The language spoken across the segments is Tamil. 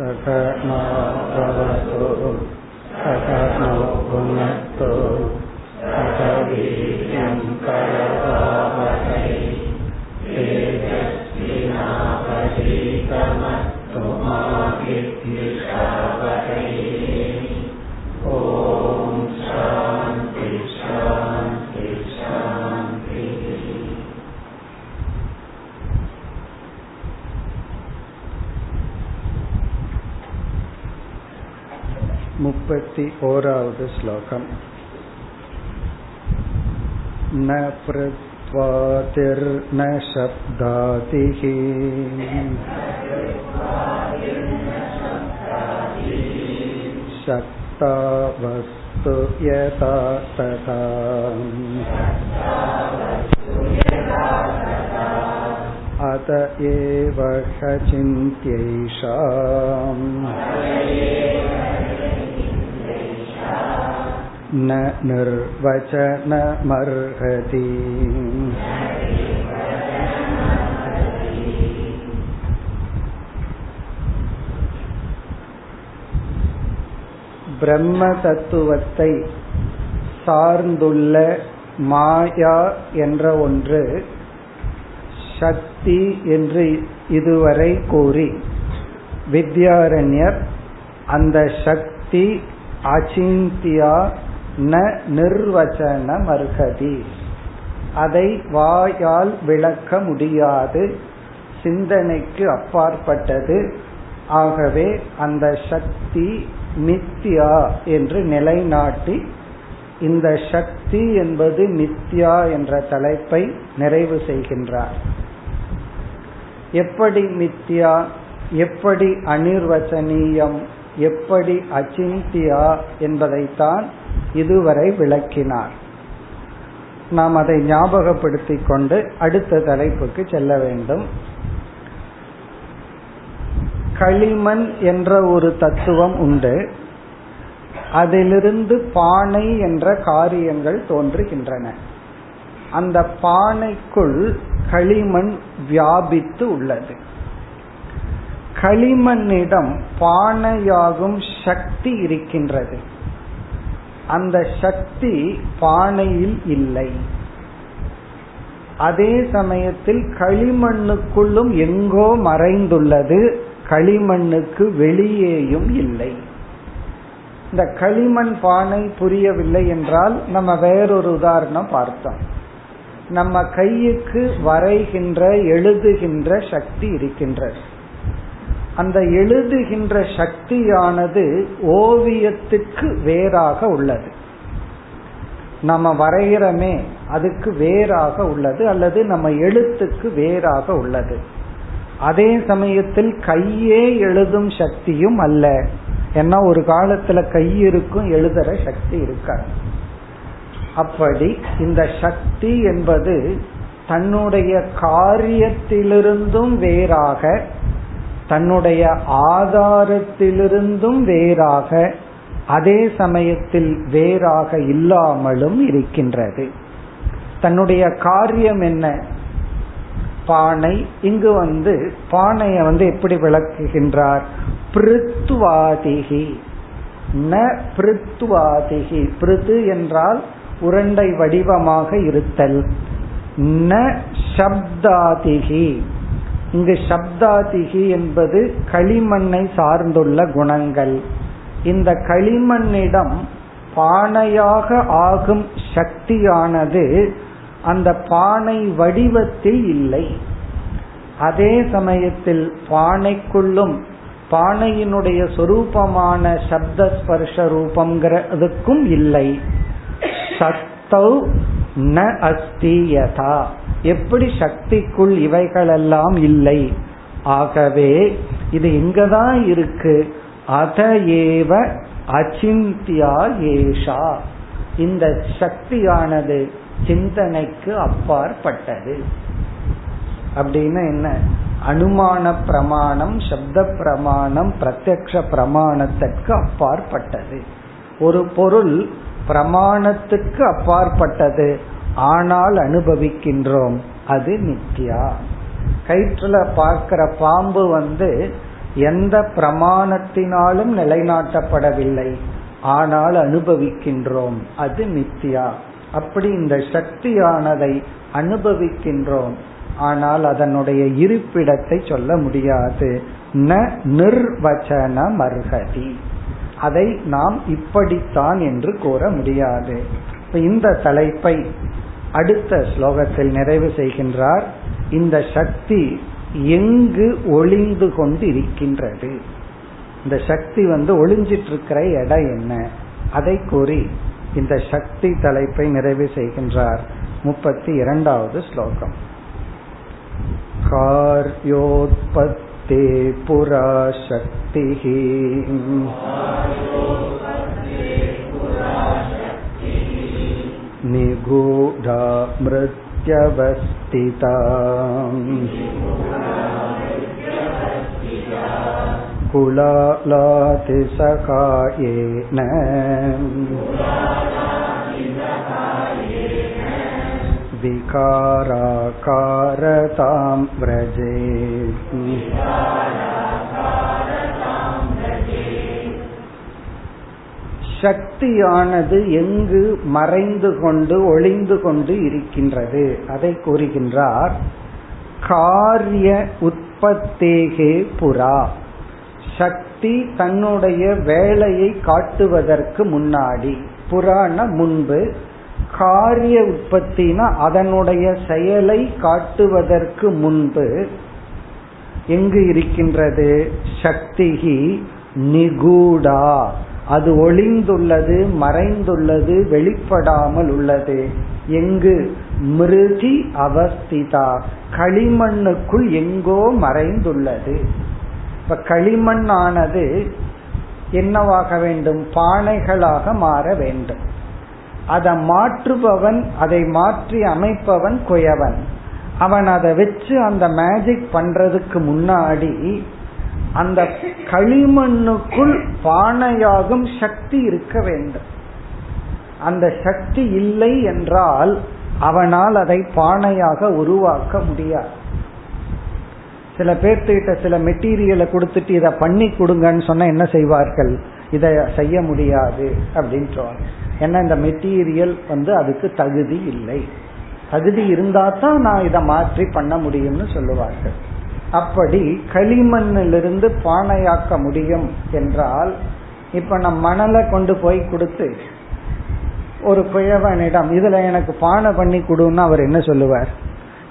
सकनावतु सकनो भुनक्तु सकवीर्यं करवावहै तेजस्विनावधीतमस्तु मुपति ओरावद् श्लोकम् न पृत्वातिर्न शब्दातिः शक्ता वस्तु यथा तथा अत एव चिन्त्यैषाम् न निर्वचनमर्हति பிரம்ம தத்துவத்தை சார்ந்துள்ள மாயா என்ற ஒன்று சக்தி என்று இதுவரை கூறி வித்யாரண்யர் அந்த சக்தி அச்சிந்தியா ந நிர்வச்சன அர்ஹதி அதை வாயால் விளக்க முடியாது. சிந்தனைக்கு அப்பாற்பட்டது. ஆகவே அந்த சக்தி நித்யா என்று நிலைநாட்டி இந்த சக்தி என்பது நித்யா என்ற தலைப்பை நிறைவு செய்கின்றார். எப்படி மித்யா எப்படி அனிர்வச்சனீயம்? எப்படி அச்சிந்தியா? என்பதைத்தான் இதுவரை விளக்கினார். நாம் அதை ஞாபகப்படுத்திக் கொண்டு அடுத்த தலைப்புக்கு செல்ல வேண்டும். களிமண் என்ற ஒரு தத்துவம் உண்டு. அதிலிருந்து பானை என்ற காரியங்கள் தோன்றுகின்றன. அந்த பானைக்குள் களிமண் வியாபித்து உள்ளது. களிமண்ணிடம் பானையாகும் சக்தி இருக்கின்றது. அந்த சக்தி பானையில் இல்லை. அதே சமயத்தில் களிமண்ணுக்குள்ளும் எங்கோ மறைந்துள்ளது களிமண்ணுக்கு வெளியேயும் இல்லை. இந்த களிமண் பானை புரியவில்லை என்றால் நம்ம வேறொரு உதாரணம் பார்த்தோம். நம்ம கையுக்கு வரைகின்ற எழுதுகின்ற சக்தி இருக்கின்றது. அந்த எழுதுகின்ற சக்தியானது ஓவியத்துக்கு வேறாக உள்ளது. நம்ம வரைகிறோமே அதுக்கு வேறாக உள்ளது அல்லது நம்ம எழுத்துக்கு வேறாக உள்ளது. அதே சமயத்தில் கையே எழுதும் சக்தியும் அல்ல. ஏன்னா ஒரு காலத்துல கை இருக்கும் எழுதுற சக்தி இருக்காது. அப்படி இந்த சக்தி என்பது தன்னுடைய காரியத்திலிருந்தும் வேறாக தன்னுடைய ஆதாரத்திலிருந்தும் வேறாக அதே சமயத்தில் வேறாக இல்லாமலும் இருக்கின்றது. தன்னுடைய காரியம் என்ன? பானை. இங்கு வந்து பானையை வந்து எப்படி விளக்குகின்றார்? பிருத்வாதிகி. ந பிருத்வாதிகி. பிருது என்றால் உருண்டை வடிவமாக இருத்தல். ந சப்தாதிகி. இங்கு சப்தாதிகி என்பது களிமண்ணை சார்ந்துள்ள குணங்கள். இந்த களிமண்ணிடம் பானையாக ஆகும் சக்தியானது அந்த பானை வடிவத்தில் இல்லை. அதே சமயத்தில் பானைக்குள்ளும் பானையினுடைய சொரூபமான சப்த ஸ்பர்ஷ ரூபம்ங்கிறதுக்கும் இல்லை. சத்தௌ ந அஸ்தியதா எப்படி சக்திக்குள் இவைகளெல்லாம் இல்லை? ஆகவே இது இங்கதான் இருக்கு. அத ஏவ அச்சிந்தியா ஏஷா. இந்த சக்தியானது சிந்தனைக்கு அப்பாற்பட்டது. அப்படின்னு என்ன? அனுமான பிரமாணம் சப்த பிரமாணம் பிரத்யக்ஷ பிரமாணத்திற்கு அப்பாற்பட்டது. ஒரு பொருள் பிரமாணத்துக்கு அப்பாற்பட்டது. ஆனால் அனுபவிக்கின்றோம். அது நித்யா. கயிற்றுல பார்க்கிற பாம்பு வந்து எந்த பிரமாணத்தினாலும் நிலைநாட்டப்படவில்லை. ஆனால் அனுபவிக்கின்றோம். அது நித்யா. அப்படி இந்த சக்தியானதை அனுபவிக்கின்றோம். ஆனால் அதனுடைய இருப்பிடத்தை சொல்ல முடியாது. ந நிர்வச்சன அதை நாம் இப்படித்தான் என்று கூற முடியாது. இந்த தலைப்பை அடுத்த ஸ்லோகத்தில் நிறைவு செய்கின்றார் இந்த சக்தி எங்கு ஒளிந்து கொண்டு இருக்கின்றது இந்த சக்தி வந்து ஒளிஞ்சிட்டு இருக்கிற இடம் என்ன அதை கூறி இந்த சக்தி தலைப்பை நிறைவு செய்கின்றார் முப்பத்தி இரண்டாவது ஸ்லோகம் कार्योत्पत्ते पुरा शक्तिः निगूढा मृत्यवस्थिता कुलालातिसकायेन विकाराकारतां व्रजे சக்தியானது எங்கு மறைந்து கொண்டு ஒளிந்து கொண்டு இருக்கின்றது. அதை கூறுகின்றார் காரிய உற்பத்தேகே புறா. சக்தி தன்னுடைய வேலையை காட்டுவதற்கு முன்னாடி புறான முன்பு காரிய உற்பத்தினா அதனுடைய செயலை காட்டுவதற்கு முன்பு எங்கு இருக்கின்றது? சக்திகி நிகூடா. அது ஒளிந்துள்ளது மறைந்துள்ளது வெளிப்படாமல் உள்ளது. எங்கு? மிருதி அவஸ்திதா. களிமண்ணுக்குள் எங்கோ மறைந்துள்ளது. இப்ப களிமண் ஆனது என்னவாக வேண்டும்? பானைகளாக மாற வேண்டும். அதை மாற்றுபவன் அதை மாற்றி அமைப்பவன் குயவன். அவன் அதை வச்சு அந்த மேஜிக் பண்றதுக்கு முன்னாடி அந்த களிமண்ணுக்குள் பானையாகும் சக்தி இருக்க வேண்டும். அந்த சக்தி இல்லை என்றால் அவனால் அதை பானையாக உருவாக்க முடியாது. சில பேர்த்துக்கிட்ட சில மெட்டீரியலை கொடுத்துட்டு இதை பண்ணி கொடுங்கன்னு சொன்னா என்ன செய்வார்கள்? இதை செய்ய முடியாது அப்படின்னு ஏன்னா இந்த மெட்டீரியல் வந்து அதுக்கு தகுதி இல்லை. தகுதி இருந்தா தான் நான் இதை மாற்றி பண்ண முடியும்னு சொல்லுவார்கள். அப்படி களிமண்ணிலிருந்து பானையாக்க முடியும் என்றால் இப்ப நம் மணலை கொண்டு போய் கொடுத்து ஒரு குயவனிடம் இதுல எனக்கு பானை பண்ணி கொடுன்னா அவர் என்ன சொல்லுவார்?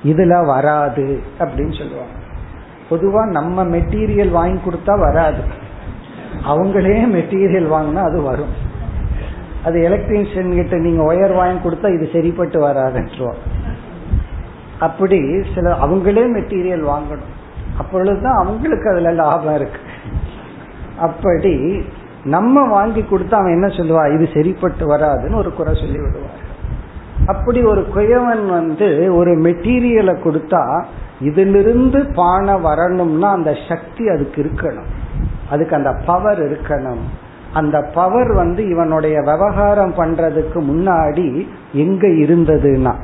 இதுல வராது அப்படின்னு சொல்லுவாங்க. பொதுவா நம்ம மெட்டீரியல் வாங்கி கொடுத்தா வராது. அவங்களே மெட்டீரியல் வாங்கினா அது வரும். அது எலக்ட்ரீஷியன் கிட்ட நீங்க ஒயர் வாங்கி கொடுத்தா இது சரிப்பட்டு வராதுன்றோம் அப்படி சில அவங்களே மெட்டீரியல் வாங்கணும். அப்பொழுதுதான் அவங்களுக்கு அதுல லாபம் இருக்கு. அப்படி நம்ம வாங்கி கொடுத்தா அவன் என்ன சொல்லுவா? இது சரிப்பட்டு வராதுன்னு ஒரு குறை சொல்லி விடுவார் அப்படி ஒரு குயவன் வந்து ஒரு மெட்டீரியலை கொடுத்தா இதிலிருந்து பானை வரணும்னா அந்த சக்தி அதுக்கு இருக்கணும். அதுக்கு அந்த பவர் இருக்கணும். அந்த பவர் வந்து இவனுடைய விவகாரம் பண்றதுக்கு முன்னாடி எங்க இருந்ததுன்னா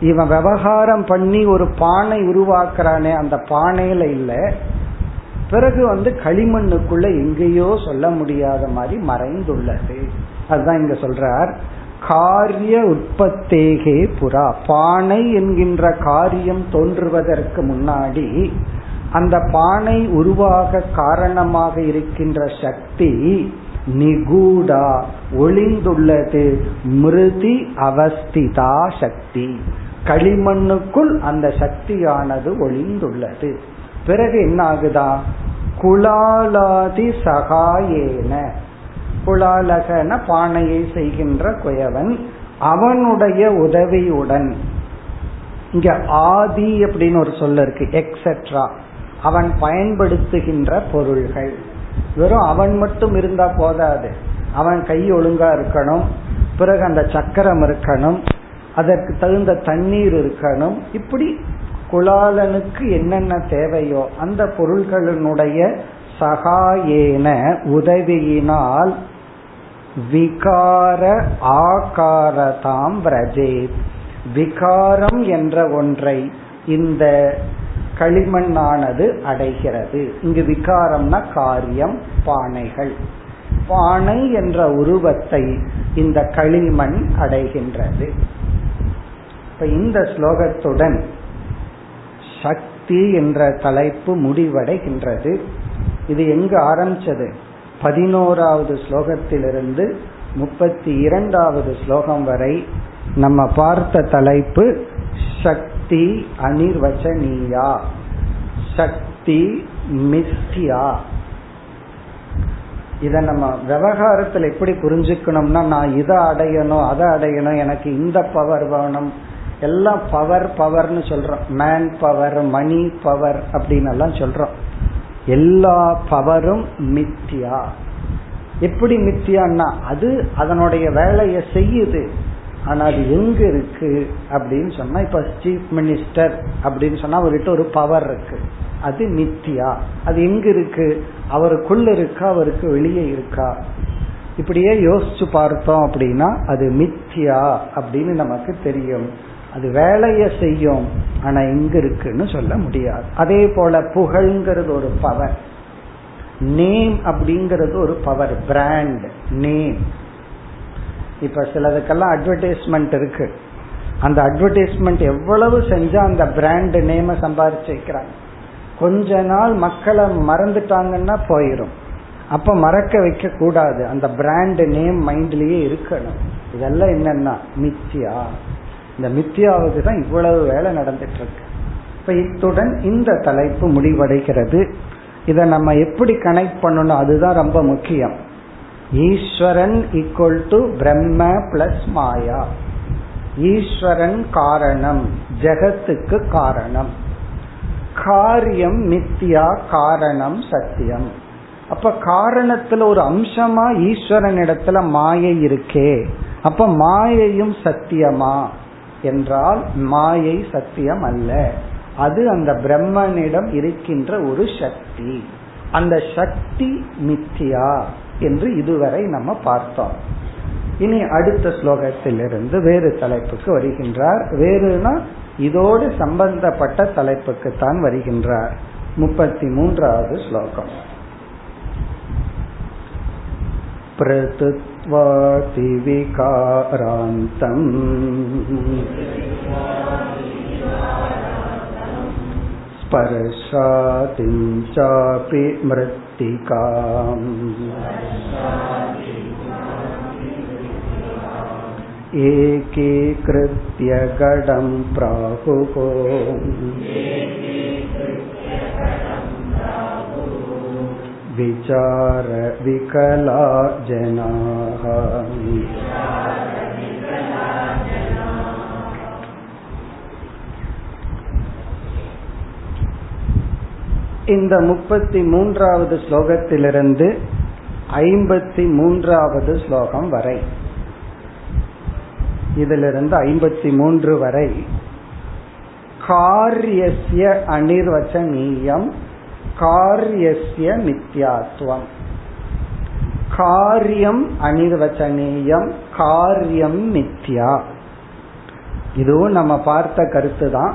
இவன் விவகாரம் பண்ணி ஒரு பானை உருவாக்குறானே அந்த பானையில இல்ல. பிறகு வந்து களிமண்ணுக்குள்ள எங்கேயோ சொல்ல முடியாத மாதிரி மறைந்துள்ளது. அதுதான் இங்க சொல்றார். காரிய உற்பத்தேகே புறா. பானை என்கின்ற காரியம் தோன்றுவதற்கு முன்னாடி அந்த பானை உருவாக காரணமாக இருக்கின்ற சக்தி நிகூடா ஒளிந்துள்ளது மிருதி அவஸ்திதா சக்தி. களிமண்ணுக்குள் அந்த சக்தியானது ஒளிந்துள்ளது. பிறகு என்ன ஆகுதா குலாலாதி சகாயேன. குலாலகன பானையை செய்கின்ற குயவன் அவனுடைய உதவியுடன். இங்க ஆதி அப்படின்னு ஒரு சொல்ல இருக்கு எக்ஸெட்ரா அவன் பயன்படுத்துகின்ற பொருள்கள். வெறும் அவன் மட்டும் இருந்தா போதாது. அவன் கை ஒழுங்கா இருக்கணும். பிறகு அந்த சக்கரம் இருக்கணும். அதற்கு தகுந்த தண்ணீர் இருக்கணும். இப்படி குலாலனுக்கு என்னென்ன தேவையோ அந்த பொருள்களினுடைய சகாயேன உதவியினால் விகார ஆகாரதாம் பிரஜே விகாரம் என்ற ஒன்றை இந்த களிமண்ணானது அடைகிறது. இங்கு விகாரம்னா காரியம் பானைகள். பானை என்ற உருவத்தை இந்த களிமண் அடைகின்றது. இப்ப இந்த ஸ்லோகத்துடன் சக்தி என்ற தலைப்பு முடிவடைகின்றது. இது எங்கு ஆரம்பிச்சது? பதினோராவது ஸ்லோகத்திலிருந்து முப்பத்தி இரண்டாவது ஸ்லோகம் வரை நம்ம பார்த்த தலைப்பு சக்தி அனிர்வச்சனீயா. சக்தி மித்யா இதை நம்ம விவகாரத்தில் எப்படி புரிஞ்சுக்கணும்னா நான் இதை அடையணும் அதை அடையணும் எனக்கு இந்த பவர் வேணும் எல்லாம் பவர் பவர்னு சொல்றோம். மேன் பவர் மணி பவர் அப்படின்னு எல்லாம் சொல்றோம். எல்லா பவரும் மித்தியா. எப்படி மித்தியான்னா அது அதனுடைய வேலையை செய்யுது. ஆனா அது எங்க இருக்கு அப்படின்னு சொன்னா இப்ப சீஃப் மினிஸ்டர் அப்படின்னு சொன்னா அவர்கிட்ட ஒரு பவர் இருக்கு. அது மித்தியா. அது எங்க இருக்கு? அவருக்குள்ள இருக்கா? அவருக்கு வெளியே இருக்கா? இப்படியே யோசிச்சு பார்த்தோம் அப்படின்னா அது மித்தியா அப்படின்னு நமக்கு தெரியும். அது வேலையை செய்யும். ஆனா எங்க இருக்குன்னு சொல்ல முடியாது. அதே போல புகழ்ங்கிறது ஒரு பவர் நேம் அப்படிங்கிறது ஒரு பவர் பிராண்ட் நேம் இப்ப சிலதுக்கெல்லாம் அட்வர்டைஸ்மெண்ட் இருக்கு. அந்த அட்வர்டைஸ்மெண்ட் எவ்வளவு செஞ்சா அந்த பிராண்ட் நேம சம்பாதிச்சு வைக்கிறாங்க. கொஞ்ச நாள் மக்களை மறந்துட்டாங்கன்னா போயிடும் அப்ப மறக்க வைக்க கூடாது. அந்த பிராண்ட் நேம் மைண்ட்லயே இருக்கணும். இதெல்லாம் என்னன்னா மித்தியா. இந்த மித்தியாவுக்கு தான் இவ்வளவு வேலை நடந்துட்டு இருக்கு இப்ப இத்துடன் இந்த தலைப்பு முடிவடைகிறது. இதை நம்ம எப்படி கனெக்ட் பண்ணணும் அதுதான் ரொம்ப முக்கியம். Eswaran equal to Brahma plus maya. Eswaran காரணம் ஜெகத்துக்கு காரணம். காரியம் மித்தியா காரணம் சத்தியம். அப்ப காரணத்துல ஒரு அம்சமா ஈஸ்வரன் இடத்துல மாயை இருக்கே. அப்ப மாயையும் சத்தியமா? என்றால் மாயை சத்தியம் அல்ல அது அந்த பிரம்மனிடம் இருக்கின்ற ஒரு சக்தி. அந்த சக்தி மித்தியா என்று இதுவரை நம்ம பார்த்தோம். இனி அடுத்த ஸ்லோகத்திலிருந்து வேறு தலைப்புக்கு வருகின்றார். வேறுனா இதோடு சம்பந்தப்பட்ட தலைப்புக்கு தான் வருகின்றார். முப்பத்தி மூன்றாவது ஸ்லோகம். பிரதுத்வாதி वातिविकारान्तम् स्पर्शातिं चापि मृत्तिकाम् एकीकृत्य गडं प्राहुः विचारविकला जनाः இந்த முப்பத்தி மூன்றாவது ஸ்லோகத்திலிருந்து ஐம்பத்தி மூன்றாவது ஸ்லோகம் வரை இதிலிருந்து ஐம்பத்தி மூன்று வரை காரியசிய அனிர்வச்சனீயம் காரியசிய மித்யாத்வம். காரியம் அனிர்வச்சனீயம் காரியம் மித்யா. இதுவும் நம்ம பார்த்த கருத்து தான்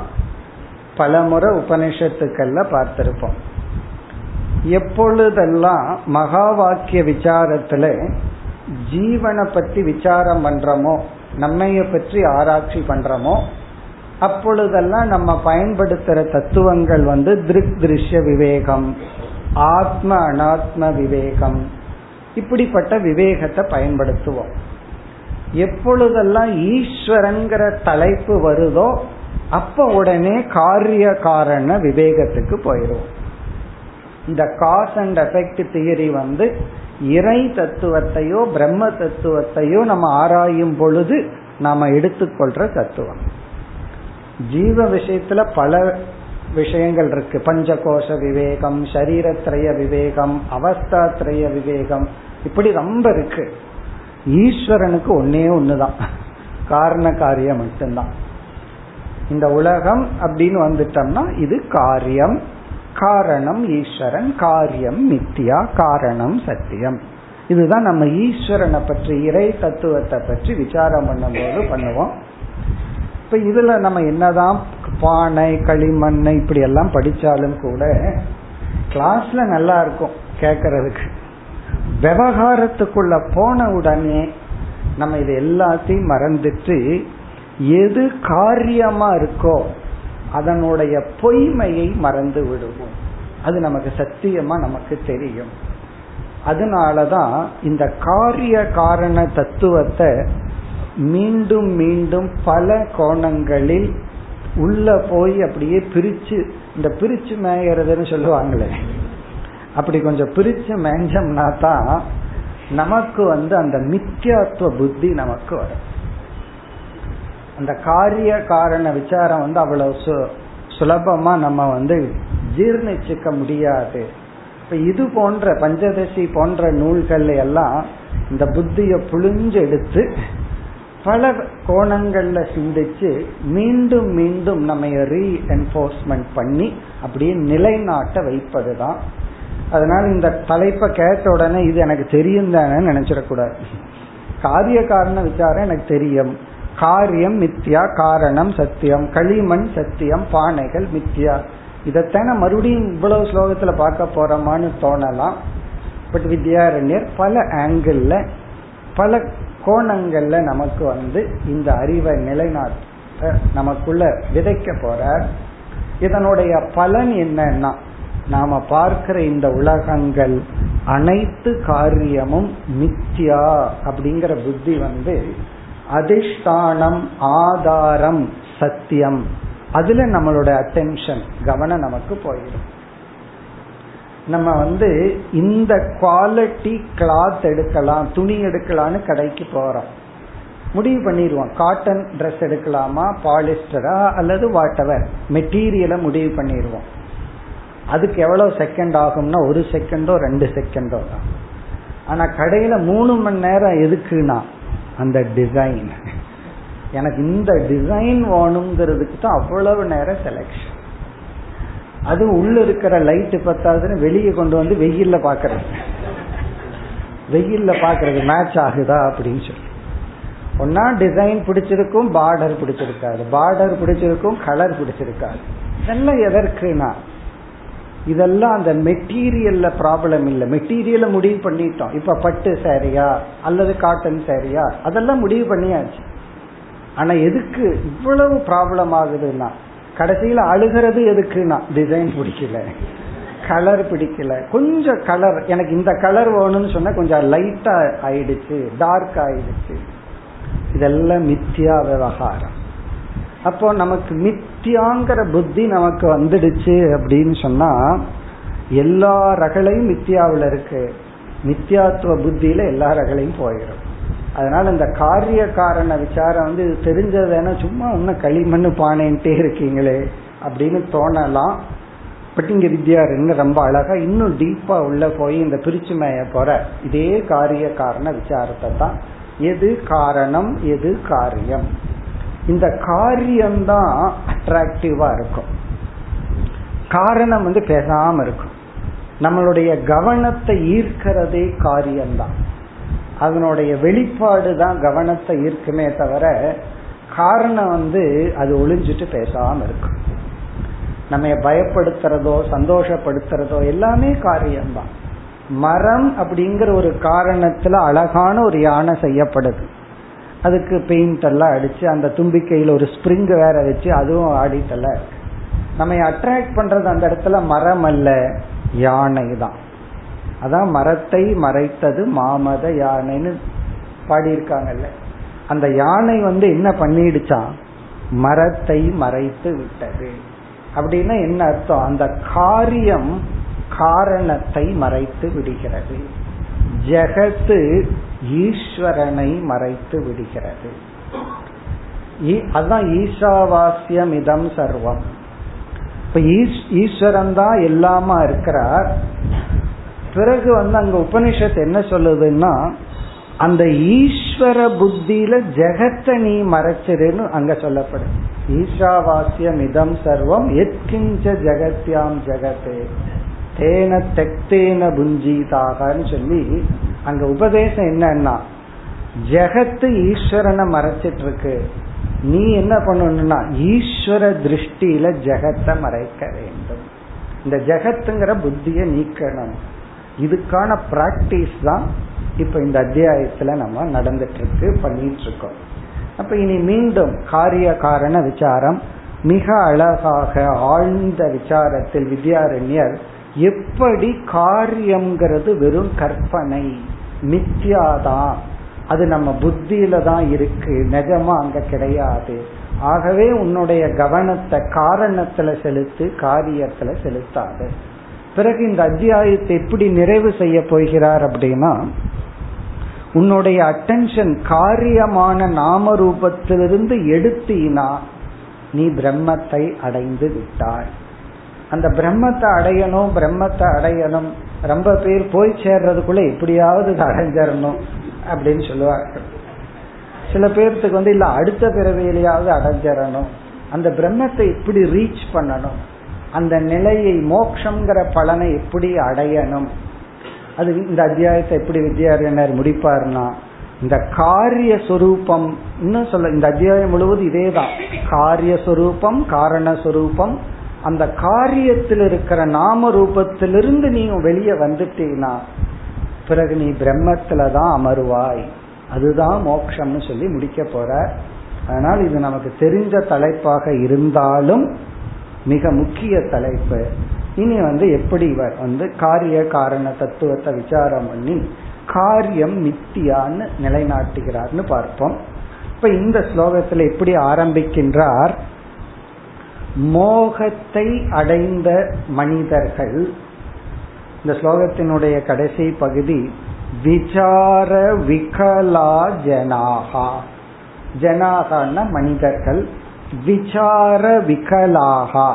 பலமுறை உபனிஷத்துக்கள்ல பார்த்திருப்போம். எப்பொழுதெல்லாம் மகா வாக்கிய விசாரத்துல ஜீவனை பற்றி விசாரம் பண்றோமோ நம்மைய பற்றி ஆராய்ச்சி பண்றோமோ அப்பொழுதெல்லாம் நம்ம பயன்படுத்துற தத்துவங்கள் வந்து திருக் திருஷ்ய விவேகம் ஆத்ம அனாத்ம விவேகம். இப்படிப்பட்ட விவேகத்தை பயன்படுத்துவோம். எப்பொழுதெல்லாம் ஈஸ்வரங்கிற தலைப்பு வருதோ அப்ப உடனே காரிய காரண விவேகத்துக்கு போயிடும் இந்த காஸ் அண்ட் எஃபெக்ட் தியரி வந்து இறை தத்துவத்தையோ பிரம்ம தத்துவத்தையோ நம்ம ஆராயும் பொழுது நாம எடுத்துக்கொள்ற தத்துவம். ஜீவ விஷயத்துல பல விஷயங்கள் இருக்கு. பஞ்சகோஷ விவேகம் சரீரத்திரய விவேகம் அவஸ்தாத்திரய விவேகம். இப்படி ரொம்ப இருக்கு. ஈஸ்வரனுக்கு ஒன்னே ஒண்ணுதான். காரண காரியம் மட்டும்தான். இந்த உலகம் அப்படின்னு வந்துட்டோம்னா இது காரியம். காரணம் ஈஸ்வரன் காரியம் மித்தியா காரணம் சத்தியம். இதுதான் நம்ம ஈஸ்வரனை பற்றி இறை தத்துவத்தை பற்றி விசாரம் பண்ணும்போது பண்ணுவோம். இப்ப இதுல நம்ம என்னதான் பானை களிமண் இப்படி எல்லாம் படிச்சாலும் கூட கிளாஸ்ல நல்லா இருக்கும் கேக்கிறதுக்கு. விவகாரத்துக்குள்ள போன உடனே நம்ம இது எல்லாத்தையும் மறந்துட்டு எது காரியமா இருக்கோ அதனுடைய பொய்மையை மறந்து விடுவோம். அது நமக்கு சத்தியமா நமக்கு தெரியும். அதனாலதான் இந்த காரிய காரண தத்துவத்தை மீண்டும் மீண்டும் பல கோணங்களில் உள்ள போய் அப்படியே பிரிச்சு இந்த பிரிச்சு மேயறதுன்னு சொல்லுவாங்களே. அப்படி கொஞ்சம் பிரிச்சு மேஞ்சோம்னா தான் நமக்கு வந்து அந்த மித்தியாத்துவ புத்தி நமக்கு வரும். அந்த காரிய காரண விசாரம் வந்து அவ்வளவு சுலபமா நம்ம வந்து ஜீர்ணிச்சுக்க முடியாது. இப்ப இது போன்ற பஞ்சதசி போன்ற நூல்கள் எல்லாம் இந்த புத்திய புழிஞ்சு எடுத்து பல கோணங்கள்ல சிந்திச்சு மீண்டும் மீண்டும் நம்ம ரீஎன்போர்ஸ்மெண்ட் பண்ணி அப்படியே நிலைநாட்ட வைப்பதுதான். அதனால இந்த தலைப்பை கேட்ட உடனே இது எனக்கு தெரியும் தானே நினைச்சிடக்கூடாது. காரிய காரண விசாரம் எனக்கு தெரியும். காரியம் மித்யா காரணம் சத்தியம். களிமண் சத்தியம் பானைகள் மித்யா. இதைத்தானே மறுபடியும் இவ்வளவு ஸ்லோகத்துல பார்க்க போறோமான்னு தோணலாம். பட் வித்யாரண்யர் பல ஆங்கிள் பல கோணங்கள்ல நமக்கு வந்து இந்த அறிவை நிலைநாட்ட நமக்குள்ள விதைக்க போறார். இதனுடைய பலன் என்னன்னா நாம பார்க்கிற இந்த உலகங்கள் அனைத்து காரியமும் மித்யா அப்படிங்கிற புத்தி வந்து அதிஷ்டானம் ஆதாரம் சத்தியம். அதுல நம்மளோட அட்டென்ஷன் கவனம் நமக்கு போயிடும். நம்ம வந்து இந்த குவாலிட்டி கிளாத் எடுக்கலாம் துணி எடுக்கலாம்னு கடைக்கு போறோம். முடிவு பண்ணிடுவோம். காட்டன் ட்ரெஸ் எடுக்கலாமா பாலிஸ்டரா அல்லது வாட்டவர் மெட்டீரியலை முடிவு பண்ணிடுவோம். அதுக்கு எவ்வளவு செகண்ட் ஆகும்னா ஒரு செகண்டோ ரெண்டு செகண்டோ தான். ஆனா கடையில மூணு மணி நேரம் எதுக்குன்னா அந்த டிசைன் எனக்கு இந்த டிசைன் வேணுங்கிறதுக்கு தான் அவ்வளவு நேரம் செலக்ஷன் அது உள்ள இருக்கிற லைட் பத்தாதுன்னு வெளியே கொண்டு வந்து வெயில்ல பாக்குறது. வெயில்ல பாக்குறது மேட்ச் ஆகுதா அப்படின்னு சொல்லி. ஒன்னா டிசைன் பிடிச்சிருக்கும் பார்டர் பிடிச்சிருக்காது. பார்டர் பிடிச்சிருக்கும் கலர் பிடிச்சிருக்காது. இதெல்லாம் எதற்குனா இதெல்லாம் அந்த மெட்டீரியல்ல ப்ராப்ளம் இல்லை. மெட்டீரியலை முடிவு பண்ணிட்டோம். இப்ப பட்டு சேரியா அல்லது காட்டன் சேரியா அதெல்லாம் முடிவு பண்ணியாச்சு. ஆனா எதுக்கு இவ்வளவு ப்ராப்ளம் ஆகுதுன்னா கடைசியில அழுகிறது எதுக்குன்னா டிசைன் பிடிக்கல. கலர் பிடிக்கல. கொஞ்சம் கலர் எனக்கு இந்த கலர் வேணும்னு சொன்னா கொஞ்சம் லைட்டா ஆயிடுச்சு டார்க் ஆயிடுச்சு. இதெல்லாம் மித்தியா விவகாரம். அப்போ நமக்கு மித்தியாங்கிற புத்தி நமக்கு வந்துடுச்சு அப்படின்னு சொன்னா எல்லா ரகளையும் மித்தியாவில் இருக்கு. மித்தியாத்துவ புத்தியில எல்லா ரகளையும் போயிடும் அதனால இந்த காரிய காரண விசாரம் வந்து இது தெரிஞ்சதுன்னா சும்மா இன்னும் களிமண் பானைன்ட்டே இருக்கீங்களே அப்படின்னு தோணலாம். பட் இங்க வித்யாரண்ய ரொம்ப அழகா இன்னும் டீப்பா உள்ள போய் இந்த பிரிச்சுமைய போற இதே காரிய காரண விசாரத்தை தான். எது காரணம் எது காரியம்? இந்த காரியம்தான் அட்ராக்டிவா இருக்கும். காரணம் வந்து பேசாம இருக்கும். நம்மளுடைய கவனத்தை ஈர்க்கிறதே காரியம்தான். அதனுடைய வெளிப்பாடு தான் கவனத்தை ஈர்க்குமே தவிர காரணம் வந்து அது ஒளிஞ்சிட்டு பேசாம இருக்கும் நம்ம பயப்படுத்துறதோ சந்தோஷப்படுத்துறதோ எல்லாமே காரியம்தான். மரம் அப்படிங்கிற ஒரு காரணத்துல அழகான ஒரு யானை செய்யப்படுது. அதுக்கு பெயிண்ட் எல்லாம் அடிச்சு அந்த தும்பிக்கையில ஒரு ஸ்பிரிங் வேற வச்சு அதுவும் ஆடிட்டல நம்ம அட்ராக்ட் பண்றது அந்த இடத்துல மரம் அல்ல யானை தான் அதான் மரத்தை மறைத்தது மாமத யானைன்னு பாடியிருக்காங்கல்ல. அந்த யானை வந்து என்ன பண்ணிடுச்சான் மரத்தை மறைத்து விட்டது. அப்படின்னா என்ன அர்த்தம்? அந்த காரியம் காரணத்தை மறைத்து விடுகிறது. ஜெகத்து ஈஸ்வரனை மறைத்து விடுகிறது. அதுதான் ஈஷாவாசியம் இதம் சர்வம். இப்ப ஈஸ்வரன் தான் எல்லாமா இருக்கிறார். பிறகு வந்து அங்க உபனிஷத் என்ன சொல்லுதுன்னா அந்த ஈஸ்வர புத்தியில ஜெகத்தை நீ மறைச்சிருன்னு அங்க சொல்லப்படும். ஈஷாவாசியம் இதம் சர்வம் எத்கிஞ்ச ஜெகத்யாம் ஜெகத்தே. தேன தெக்தேன புஞ்சிதாகன்னு சொல்லி அங்க உபதேசம் என்னன்னா ஜெகத்து ஈஸ்வரனை மறைச்சிட்டு இருக்கு நீ என்ன பண்ணணும்னா ஈஸ்வர திருஷ்டியில ஜெகத்தை மறைக்க வேண்டும். இந்த ஜெகத்துங்கிற புத்திய நீக்கணும். இதுக்கான பிராக்டிஸ் தான் இப்ப இந்த அத்தியாயத்துல நம்ம நடந்துட்டு இருக்கு பண்ணிட்டு இருக்கோம் அப்ப இனி மீண்டும் காரிய காரண விசாரம் மிக அழகாக ஆழ்ந்த விசாரத்தில் வித்யாரண்யர் எப்படி காரியம்ங்கிறது வெறும் கற்பனை மித்யாதான். அது நம்ம புத்தியில தான் இருக்கு நிஜமா அங்க கிடையாது. ஆகவே உன்னுடைய கவனத்தை காரணத்துல செலுத்து காரியத்துல செலுத்தாது. பிறகு இந்த அத்தியாயத்தை எப்படி நிறைவு செய்ய போகிறார் அப்படின்னா உன்னுடைய அட்டென்ஷன் காரியமான நாம ரூபத்திலிருந்து எடுத்தீனா நீ பிரம்மத்தை அடைந்து விட்டாய். அந்த பிரம்மத்தை அடையணும் பிரம்மத்தை அடையணும். ரொம்ப பேர் போய் சேர்றதுக்குள்ள எப்படியாவது அடைஞ்சிடணும் அப்படின்னு சொல்லுவார்கள். சில பேர்த்துக்கு வந்து இல்ல அடுத்த பிறவியிலையாவது அடைஞ்சிடணும். அந்த பிரம்மத்தை எப்படி ரீச் பண்ணணும்? அந்த நிலையை மோக்ஷங்கிற பலனை எப்படி அடையணும்? அது இந்த அத்தியாயத்தை எப்படி வித்யாரண்யர் முடிப்பார்னா இந்த காரிய சொரூபம் இன்னும் சொல்ல இந்த அத்தியாயம் முழுவதும் இதே தான் காரிய சொரூபம் காரண சொரூபம் அந்த காரியத்தில் இருக்கிற நாம ரூபத்திலிருந்து நீ வெளியே வந்துட்டீங்கன்னா பிறகு நீ பிரம்மத்துல தான் அமருவாய். அதுதான் மோக்ஷம்னு சொல்லி முடிக்க போற. அதனால் இது நமக்கு தெரிஞ்ச தலைப்பாக இருந்தாலும் மிக முக்கிய தலைப்பு. இனி வந்து எப்படி இவர் வந்து காரிய காரண தத்துவத்தை விசாரம் பண்ணி காரியம் மித்தியான்னு நிலைநாட்டுகிறார்னு பார்ப்போம். இப்ப இந்த ஸ்லோகத்துல எப்படி ஆரம்பிக்கின்றார்? மோகத்தை அடைந்த மனிதர்கள். இந்த ஸ்லோகத்தினுடைய கடைசி பகுதி விசார விகலா ஜனாகா ஜனாகன்னா மனிதர்கள். விசார விகலாகா.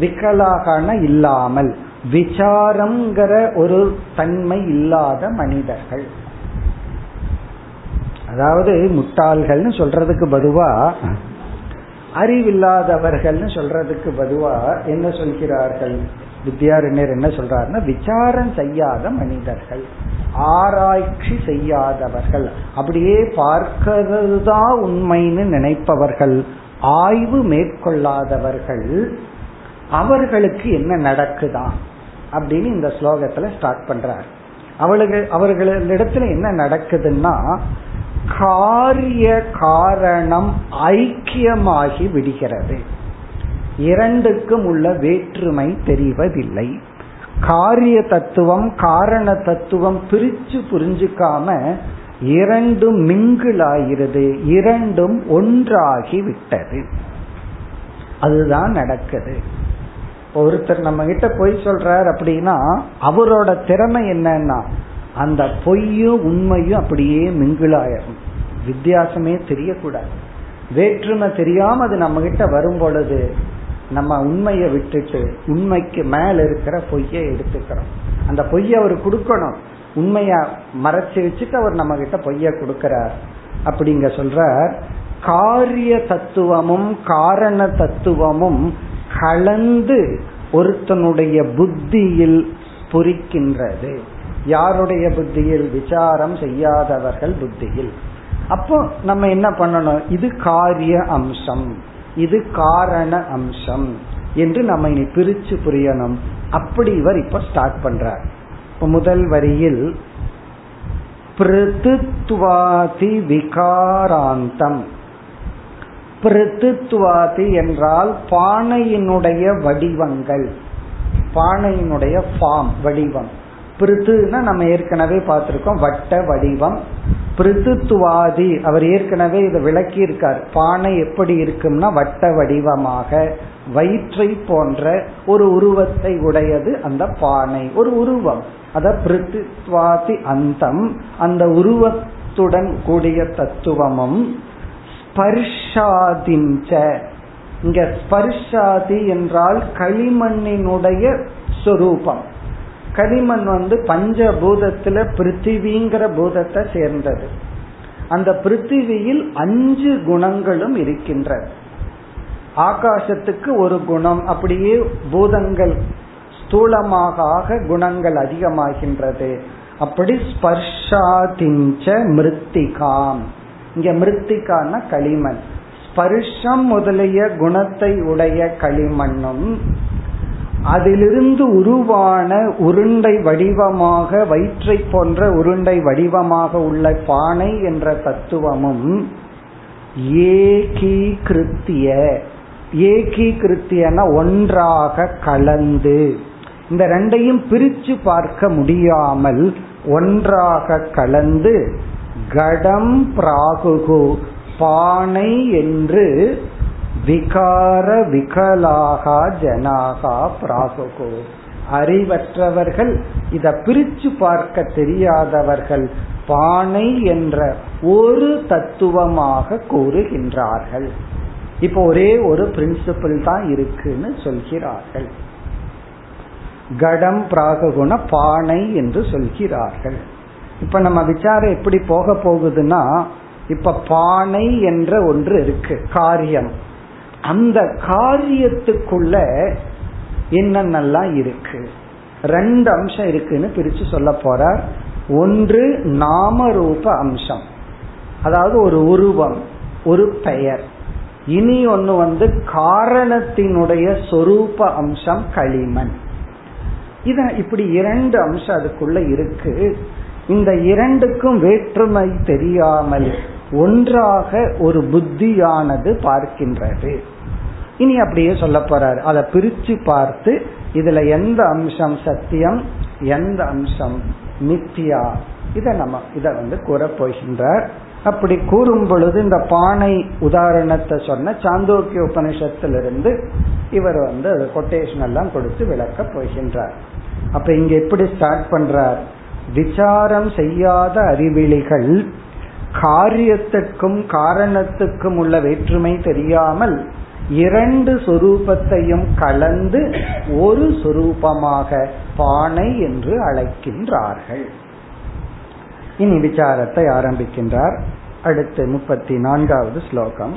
விகலாகனா இல்லாமல் விசாரம்ங்கிற ஒரு தன்மை இல்லாத மனிதர்கள். அதாவது முட்டாள்கள்னு சொல்றதுக்கு பதுவா அறிவில்லாதவர்கள்னு சொல்றதுக்கு பதுவா என்ன சொல்கிறார்கள்? வித்யாரண்யர் என்ன சொல்றாருன்னா விசாரம் செய்யாத மனிதர்கள் ஆராய்ச்சி செய்யாதவர்கள் அப்படியே பார்க்கிறது தான் உண்மைன்னு நினைப்பவர்கள். ஆய்வு மேற்கொள்ளாதவர்கள் அவர்களுக்கு என்ன நடக்குதான் அப்படின்னு இந்த ஸ்லோகத்துல ஸ்டார்ட் பண்றார். அவளுக்கு அவர்களிடத்துல என்ன நடக்குதுன்னா காரிய காரணம் ஐக்கியமாகி விடுகிறது. இரண்டுக்கும் உள்ள வேற்றுமை தெரிவதில்லை. காரிய தத்துவம் காரண தத்துவம் பிரிச்சு புரிஞ்சுக்காம இரண்டும் மிங்கிளாகிறது இரண்டும் ஒன்றாகி விட்டது அதுதான் நடக்குது. ஒருத்தர் நம்ம கிட்ட பொய் சொல்றார் அப்படின்னா அவரோட திறமை என்னன்னா அந்த பொய்யும் உண்மையும் அப்படியே மிங்கிளாயிரும் வித்தியாசமே தெரியக்கூடாது. வேற்றுமை தெரியாம அது நம்ம கிட்ட வரும் பொழுது நம்ம உண்மையை விட்டுட்டு உண்மைக்கு மேல இருக்கிற பொய்யை எடுத்துக்கிறோம். அந்த பொய்யை அவர் கொடுக்கணும். உண்மைய மறைச்சு வச்சுட்டு அவர் நம்ம கிட்ட பொய்ய கொடுக்கிறார். அப்படிங்க சொல்ற காரிய தத்துவமும் காரண தத்துவமும் கலந்து ஒருத்தனுடைய புத்தியில் பொறிக்கின்றது. யாருடைய புத்தியில்? விசாரம் செய்யாதவர்கள் புத்தியில். அப்போ நம்ம என்ன பண்ணணும்? இது காரிய அம்சம். இது காரண அம்சம் என்று நம்ம இனி பிரிச்சு புரியணும். அப்படி இவர் இப்ப ஸ்டார்ட் பண்றார். முதல் வரியில் பிருத்துவாதி விகாராந்தம். பிருத்துவாதி என்றால் பானையினுடைய வடிவங்கள். பானையினுடைய ஃபார்ம் வடிவம். பிரித்துனா நம்ம ஏற்கனவே பார்த்திருக்கோம் வட்ட வடிவம். பிரித்துவாதி அவர் ஏற்கனவே இதை விளக்கி இருக்கார் பானை எப்படி இருக்கும்னா வட்ட வடிவமாக வயிற்றை போன்ற ஒரு உருவத்தை உடையது அந்த பானை. ஒரு உருவம். அத பிருத்துவாதி அந்தம் அந்த உருவத்துடன் கூடிய தத்துவமும் ஸ்பர்ஷாதிஞ்ச. இங்க ஸ்பர்ஷாதி என்றால் களிமண்ணினுடைய சொரூபம். களிமண் வந்து பஞ்சபூதத்துல பிருத்திவிங்கிற பூதத்தை சேர்ந்தது. அந்த பிருத்திவியில் அஞ்சு குணங்களும் இருக்கின்றது ஆகாசத்துக்கு ஒரு குணம் அப்படியே பூதங்கள் ஸ்தூலமாக ஆக குணங்கள் அதிகமாகின்றது. அப்படி ஸ்பர்ஷாதிஞ்ச மிருத்திகாம். இங்க மிருத்திகான களிமண். ஸ்பர்ஷம் முதலிய குணத்தை உடைய களிமண்ணும் அதிலிருந்து உருவான உருண்டை வடிவமாக வயிற்றை போன்ற உருண்டை வடிவமாக உள்ள பானை என்ற தத்துவமும் ஏகீகிருத்திய. ஏகீகிருத்தியன ஒன்றாக கலந்து. இந்த ரெண்டையும் பிரிச்சு பார்க்க முடியாமல் ஒன்றாக கலந்து கடம் பிராகுகு பானை என்று விகார விகலாகா ஜனாகா பிராகுகு. அறிவற்றவர்கள் இத பிரிச்சு பார்க்க தெரியாதவர்கள் பானை என்ற ஒரு தத்துவமாக கூறுகின்றார்கள். இப்போ ஒரே ஒரு பிரின்சிபிள் தான் இருக்குன்னு சொல்கிறார்கள். கடம் பிராககுண பானை என்று சொல்கிறார்கள். இப்ப நம்ம விசாரம் எப்படி போக போகுதுன்னா இப்ப பானை என்ற ஒன்று இருக்கு காரியம். அந்த காரியத்துக்குள்ள என்னென்னலாம் இருக்கு? ரெண்டு அம்சம் இருக்குன்னு பிரிச்சு சொல்ல போறார். ஒன்று நாம ரூப அம்சம். அதாவது ஒரு உருவம் ஒரு பெயர். இனி ஒன்னு வந்து காரணத்தினுடைய சொரூப அம்சம் களிமண். இத இப்படி இரண்டு அம்சம் அதுக்குள்ள இருக்கு. இந்த இரண்டுக்கும் வேற்றுமை தெரியாமல் ஒன்றாக ஒரு புத்தியானது பார்க்கின்றது. இனி அப்படியே சொல்ல போறாரு. அதை பிரிச்சு பார்த்து இதுல எந்த அம்சம் சத்தியம் எந்த அம்சம் மித்தியா? இத நம்ம இத வந்து கூற போகின்றார் அப்படி கூறும் பொழுது இந்த பானை உதாரணத்தை சொன்ன சாந்தோக்கிய உபனிஷத்திலிருந்து இவர் வந்து கொட்டேஷன் எல்லாம் கொடுத்து விளக்க போகின்றார். அப்ப இங்க எப்படி ஸ்டார்ட் பண்றார்? விசாரம் செய்யாத அறிவிலிகள் காரியத்துக்கும் காரணத்துக்கும் உள்ள வேற்றுமை தெரியாமல் இரண்டு சொரூபத்தையும் கலந்து ஒரு சொரூபமாக பானை என்று அழைக்கின்றார்கள். இனி விசாரத்தை ஆரம்பிக்கின்றார் அடுத்து முப்பத்தி நான்காவது ஸ்லோகம்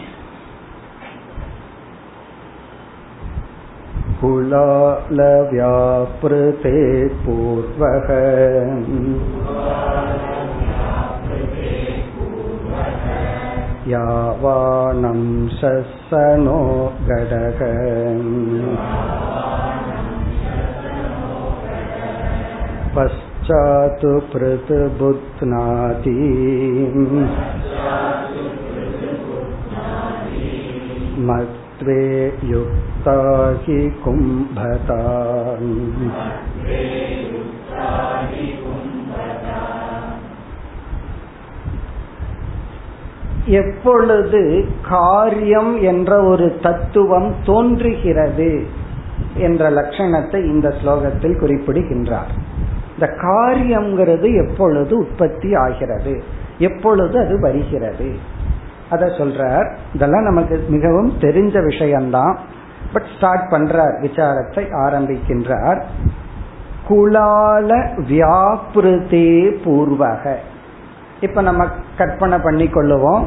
कुलालव्यापृते पूर्वः यावानं शसनो गडः पश्चातु पृथबुध्नाति मत्वे युक्ता हि कुम्भता எப்பொழுது காரியம் என்ற ஒரு தத்துவம் தோன்றுகிறது என்ற லட்சணத்தை இந்த ஸ்லோகத்தில் குறிப்பிடுகின்றார் இந்த காரியம்ங்கிறது எப்பொழுது உற்பத்தி ஆகிறது? எப்பொழுது அது வருகிறது? அத சொல்றார். இதெல்லாம் நமக்கு மிகவும் தெரிஞ்ச விஷயம்தான். பட் ஸ்டார்ட் பண்றார் விசாரத்தை ஆரம்பிக்கின்றார். குலால வியாபிருதே பூர்வக. இப்ப நம்ம கற்பனை பண்ணி கொள்ளுவோம்.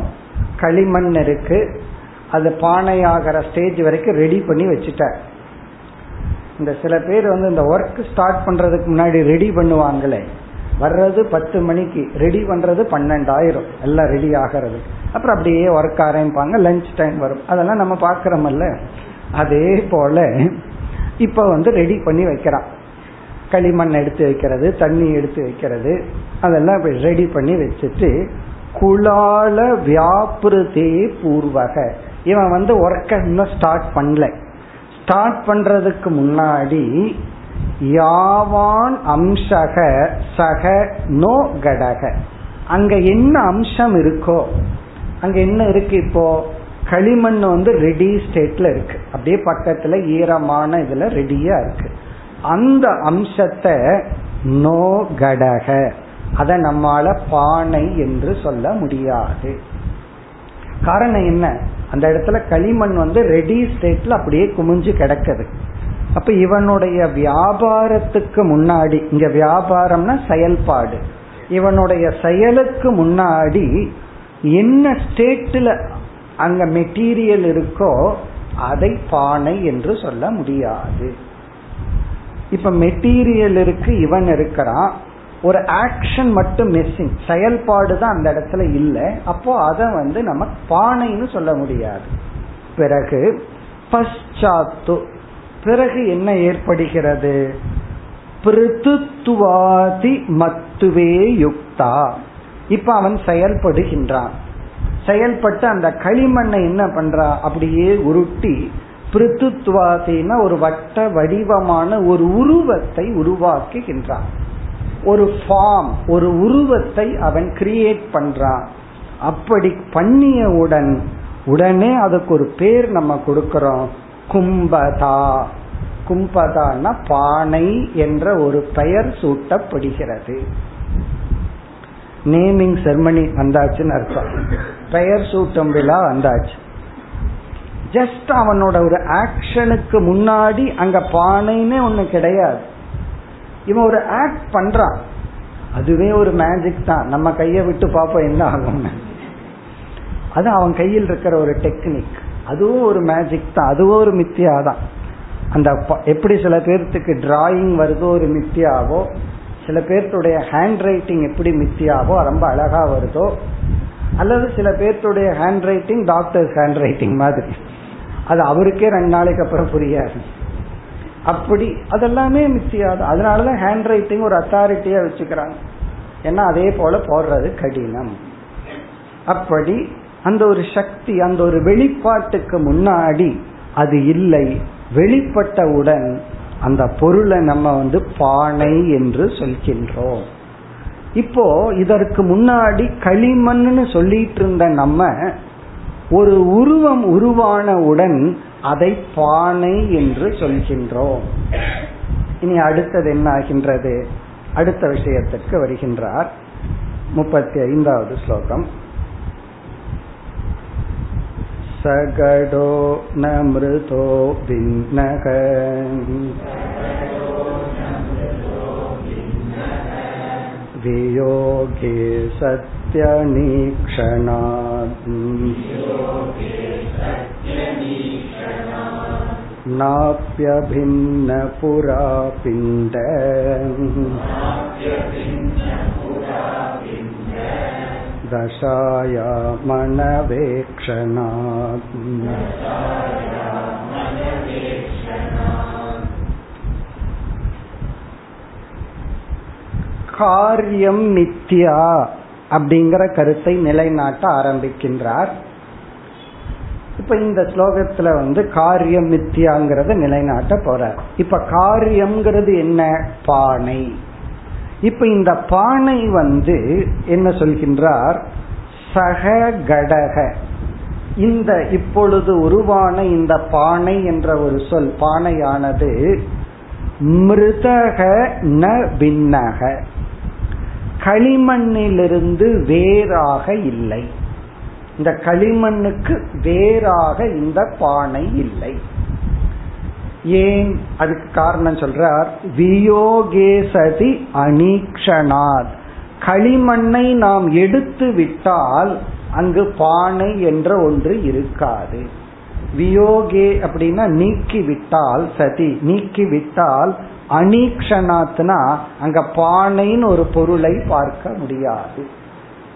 களிமண் இருக்கு. அது பானையாகிற ஸ்டேஜ் வரைக்கும் ரெடி பண்ணி வச்சுட்டார். இந்த சில பேர் வந்து இந்த ஒர்க் ஸ்டார்ட் பண்றதுக்கு முன்னாடி ரெடி பண்ணுவாங்களே. வர்றது பத்து மணிக்கு ரெடி பண்றது பன்னெண்டாயிரம். எல்லாம் ரெடி ஆகிறது. அப்புறம் அப்படியே ஒர்க் ஆரம்பிப்பாங்க லஞ்ச் டைம் வரும். அதெல்லாம் நம்ம பாக்கிறோமல்ல அதே போல இப்ப வந்து ரெடி பண்ணி வைக்கிறான். களிமண் எடுத்து வைக்கிறது தண்ணி எடுத்து வைக்கிறது. அதெல்லாம் ரெடி பண்ணி வச்சுட்டு குலால வியாபிருதே பூர்வக. இவன் வந்து ஒர்க்க இன்னும் ஸ்டார்ட் பண்ணல. ஸ்டார்ட் பண்றதுக்கு முன்னாடி யாவான் அம்சக சக நோ கடக. அங்க என்ன அம்சம் இருக்கோ அங்க என்ன இருக்கு இப்போ? களிமண் வந்து ரெடி ஸ்டேட்ல இருக்கு. அப்படியே பக்கத்துல ஈரமான இதுல ரெடியா இருக்கு. அந்த அம்சத்தை நோ கடக. அதை நம்மால பானை என்று சொல்ல முடியாது. காரணம் என்ன? அந்த இடத்துல களிமண் வந்து ரெடி ஸ்டேட்ல அப்படியே குமிஞ்சு கிடக்குது. அப்ப இவனுடைய வியாபாரத்துக்கு முன்னாடி இங்க வியாபாரம்னா செயல்பாடு. இவனுடைய செயலுக்கு முன்னாடி என்ன ஸ்டேட்ல அங்க மெட்டீரியல் இருக்கோ அதை பானை என்று சொல்ல முடியாது. இப்ப மெட்டீரியல் இருக்கு இவன் இருக்கிறான். ஒரு ஆக்ஷன் மட்டும் மிஸ்ஸிங் செயல்பாடு தான் அந்த இடத்துல இல்லை. அப்போ அதை வந்து நம்ம பானைன்னு சொல்ல முடியாது. பிறகு பஷாத்து பிறகு என்ன ஏற்படுகிறது? பிருத்துவாதி மத்துவே யுக்தா. இப்ப அவன் செயல்படுகின்றான். செயல்பட்டு அந்த களிமண்ணை என்ன பண்றா? அப்படியே உருட்டி பிருத்துவாதினா ஒரு வட்ட வடிவமான ஒரு உருவத்தை உருவாக்குகின்றான். ஒரு ஃபார்ம் ஒரு உருவத்தை அவன் கிரியேட் பண்றான். அப்படி பண்ணியவுடன் உடனே அதுக்கு ஒரு பேர் நம்ம கொடுக்கிறோம். கும்பதா. கும்பதான பானை என்ற ஒரு பெயர் சூட்டப்படுகிறது. நேமிங் செர்மனி வந்தாச்சுன்னு அர்த்தம். பெயர் சூட்டும் விழா வந்தாச்சு. ஜஸ்ட் அவனோட ஒரு ஆக்ஷனுக்கு முன்னாடி அங்க பானைன்னு ஒண்ணு கிடையாது. இவன் ஒரு ஆக்ட் பண்றான் அதுவே ஒரு மேஜிக் தான். நம்ம கையை விட்டு பார்ப்போம் என்ன ஆகும்னு. அது அவன் கையில் இருக்கிற ஒரு டெக்னிக் அதுவும் ஒரு மேஜிக் தான். அதுவும் ஒரு மித்தியா தான். அந்த எப்படி சில பேர்த்துக்கு டிராயிங் வருதோ ஒரு மித்தியாவோ சில பேர்த்துடைய ஹேண்ட் ரைட்டிங் எப்படி மித்தியாவோ ரொம்ப அழகா வருதோ அல்லது சில பேர்த்துடைய handwriting doctors handwriting மாதிரி. அது அவருக்கே ரெண்டு நாளைக்கு அப்புறம் புரியாது. அப்படி அதெல்லாமே மித்தியாதான் அதனாலதான் ஹேண்ட் ரைட்டிங் ஒரு அத்தாரிட்டியா வச்சுக்கிறாங்க. ஏன்னா அதே போல போடுறது கடினம். அப்படி அந்த ஒரு சக்தி அந்த ஒரு வெளிப்பாட்டுக்கு முன்னாடி அது இல்லை. வெளிப்பட்டவுடன் அந்த பொருளை நம்ம வந்து பானை என்று சொல்கின்றோம். இப்போ இதற்கு முன்னாடி களிமண்னு சொல்லிட்டு இருந்த நம்ம ஒரு உருவம் உருவானவுடன் அதை பானை என்று சொல்கின்றோம் இனி அடுத்தது என்ன ஆகின்றது அடுத்த விஷயத்திற்கு வருகின்றார் முப்பத்தி ஐந்தாவது ஸ்லோகம் सगडो न मृतो भिन्नः वियोगे सत्यनीक्षणात् नाप्यभिन्नपुरा पिण्ड दशायामनवेक्षणात् காரியம் மித்யா அப்படிங்கிற கருத்தை நிலைநாட்ட ஆரம்பிக்கின்றார். இப்ப இந்த ஸ்லோகத்துல வந்து காரியம் மித்தியாங்கிறத நிலைநாட்ட போறார். இப்ப காரியம்ங்கிறது என்ன? பானை. இப்ப இந்த பானை வந்து என்ன சொல்கின்றார்? சக கடக. இந்த இப்பொழுது உருவான இந்த பானை என்ற ஒரு சொல் பானையானது மிருதக ந பின்னக. களிமண்ணிலிருந்து வேறாக இல்லை. இந்த களிமண்ணுக்கு வேறாக இந்த பானை இல்லை. ஏன் அதுக்கு காரணம் சொல்றார்? வியோகேசதி அனீக்ஷனாத். களிமண்ணை நாம் எடுத்து விட்டால் அங்கு பானை என்ற ஒன்று இருக்காது. வியோகே அப்படின்னா நீக்கி விட்டால் சதி நீக்கி விட்டால் அனீக்ஷனாத்னா அங்க பானைன்னு ஒரு பொருளை பார்க்க முடியாது.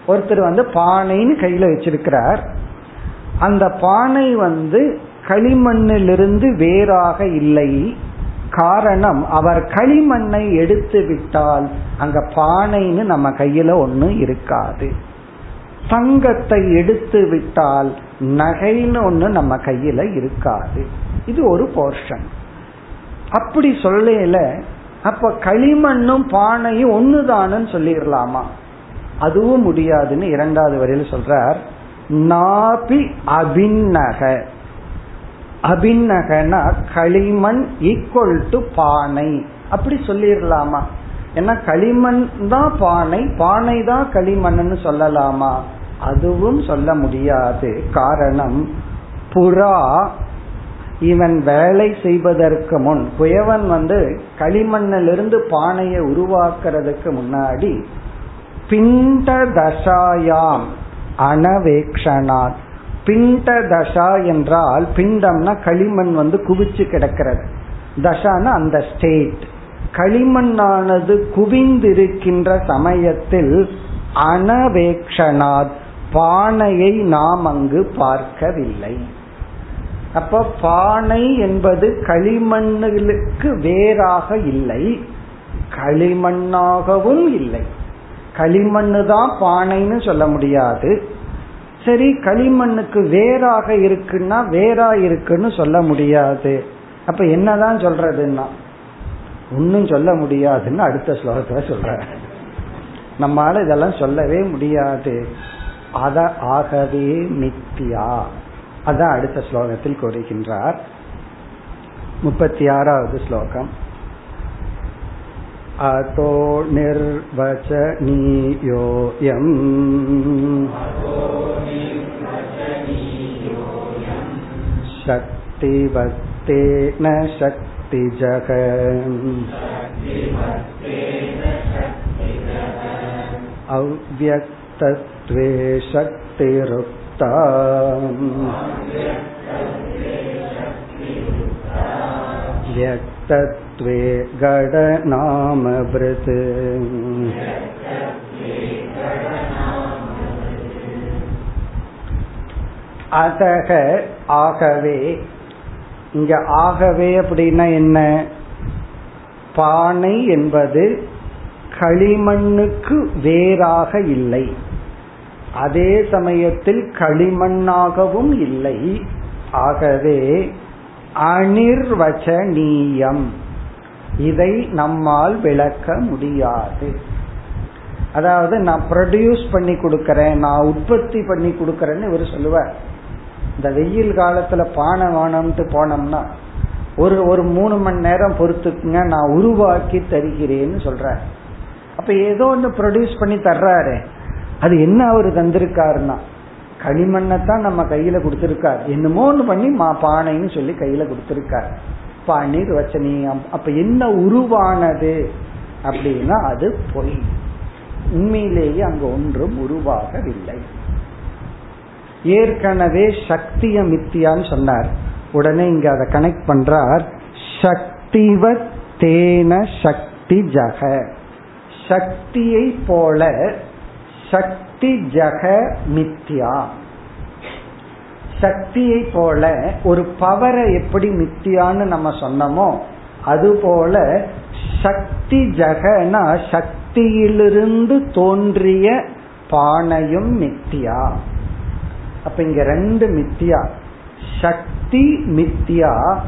ஒருத்தர் வந்து பானைன்னு கையில வச்சிருக்கிறார். அந்த பானை வந்து களிமண்ணிலிருந்து வேறாக இல்லை. காரணம் அவர் களிமண்ணை எடுத்து விட்டால் அங்க பானைன்னு நம்ம கையில ஒண்ணு இருக்காது. தங்கத்தை எடுத்து விட்டால் நகைன்னு ஒண்ணு நம்ம கையில இருக்காது. இது ஒரு போர்ஷன். அப்படி சொல்லல அப்ப களிமண்ணும் பானையும் ஒண்ணுதானு சொல்லிடலாமா அதுவும் முடியாதுன்னு இரண்டாவது வரையில் சொல்றார் நாபி அபிநக அபிநகனா களிமண் ஈக்குவல் டு பானை. அப்படி சொல்லிடலாமா ஏன்னா களிமண் தான் பானை பானை தான் களிமண்னு சொல்லலாமா? அதுவும் சொல்ல முடியாது. காரணம் புறா இவன் வேலை செய்வதற்கு முன் குயவன் வந்து களிமண்ணிலிருந்து பானையை உருவாக்குறதுக்கு முன்னாடி பிண்ட தசாயாம் அனவேக்ஷனாத். பிண்ட தசா என்றால் பிண்டம்னா களிமண் வந்து குவிச்சு கிடக்கிறது. தசானா அந்த ஸ்டேட் களிமண்ணானது குவிந்திருக்கின்ற சமயத்தில் அனவேக்ஷனாத் பானையை நாம் அங்கு பார்க்கவில்லை. அப்ப பானை என்பது களிமண்ணுக்கு வேறாக இல்லை. களிமண்ணாகவும் இல்லை. களிமண்ணு தான் பானைன்னு சொல்ல முடியாது. சரி களிமண்ணுக்கு வேறாக இருக்குன்னா வேறா இருக்குன்னு சொல்ல முடியாது. அப்ப என்னதான் சொல்றதுன்னா ஒன்னும் சொல்ல முடியாதுன்னு அடுத்த ஸ்லோகத்துல சொல்ற. நம்மால இதெல்லாம் சொல்லவே முடியாது. அத ஆகவே நித்தியா அதான் அடுத்த ஸ்லோகத்தில் கூறுகின்றார் முப்பத்தி ஆறாவது ஸ்லோகம் अतो निर्वचनीयोऽयम् शक्तिवत्तेन शक्तिजः अव्यक्तत्वे शक्तिरुक्ता व्यक्तत्वे गडनामभृत् அதக ஆகவே இங்க ஆகவே அப்படின்னா என்ன பானை என்பது களிமண்ணுக்கு வேறாக இல்லை அதே சமயத்தில் களிமண்ணாகவும் இல்லை. ஆகவே அனிர்வச்சனீயம். இதை நம்மால் விளக்க முடியாது. அதாவது நான் ப்ரொடியூஸ் பண்ணி கொடுக்கறேன் நான் உற்பத்தி பண்ணி கொடுக்கறேன்னு இவர் சொல்லுவார். இந்த வெயில் காலத்துல பானை வானம்ட்டு போனோம்னா ஒரு ஒரு மூணு மணி நேரம் பொறுத்துக்குங்க நான் உருவாக்கி தருகிறேன்னு சொல்றேன் அப்ப ஏதோ ஒன்று ப்ரொடியூஸ் பண்ணி தர்றாரு. அது என்ன அவர் தந்திருக்காருன்னா களிமண்ணை தான் நம்ம கையில கொடுத்திருக்கார். என்னமோ ஒன்று பண்ணி மா பானைன்னு சொல்லி கையில கொடுத்திருக்கார். பன்னீர் வச்சனியம். அப்ப என்ன உருவானது? அப்படின்னா அது பொய். உண்மையிலேயே அங்க ஒன்றும் உருவாகவில்லை. ஏற்கனவே சக்திய மித்தியான்னு சொன்னார். உடனே இங்க அதை கனெக்ட் பண்றார். சக்திவ தேன சக்தி ஜக. சக்தியை போல சக்தி ஜக மித்யா. சக்தியை போல ஒரு பவரை எப்படி மித்தியான்னு நம்ம சொன்னோமோ அதுபோல சக்தி ஜகனா சக்தியிலிருந்து தோன்றிய பானையும் மித்தியா. அப்ப இங்க ரெண்டு மித்தியா. சக்தி மித்தியா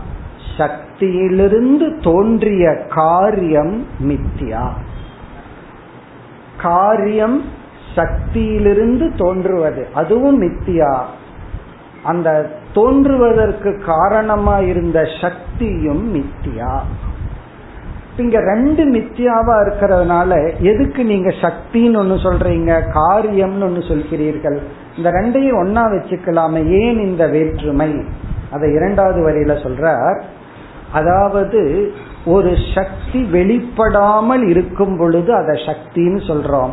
சக்தியிலிருந்து தோன்றிய காரியம் மித்தியா. காரியம் சக்தியிலிருந்து தோன்றுவது. அதுவும் மித்தியா. அந்த தோன்றுவதற்கு காரணமா இருந்த சக்தியும் மித்தியா. இங்க ரெண்டு மித்தியாவா இருக்கிறதுனால எதுக்கு நீங்க சக்தின்னு ஒண்ணு சொல்றீங்க காரியம்னு ஒன்னு சொல்கிறீர்கள்? இந்த ரெண்டையும் ஒன்னா வச்சுக்கலாமே ஏன் இந்த வேற்றுமை? அதை இரண்டாவது வரியில சொல்றார். அதாவது ஒரு சக்தி வெளிப்படாமல் இருக்கும் பொழுது அதை சக்தின்னு சொல்றோம்.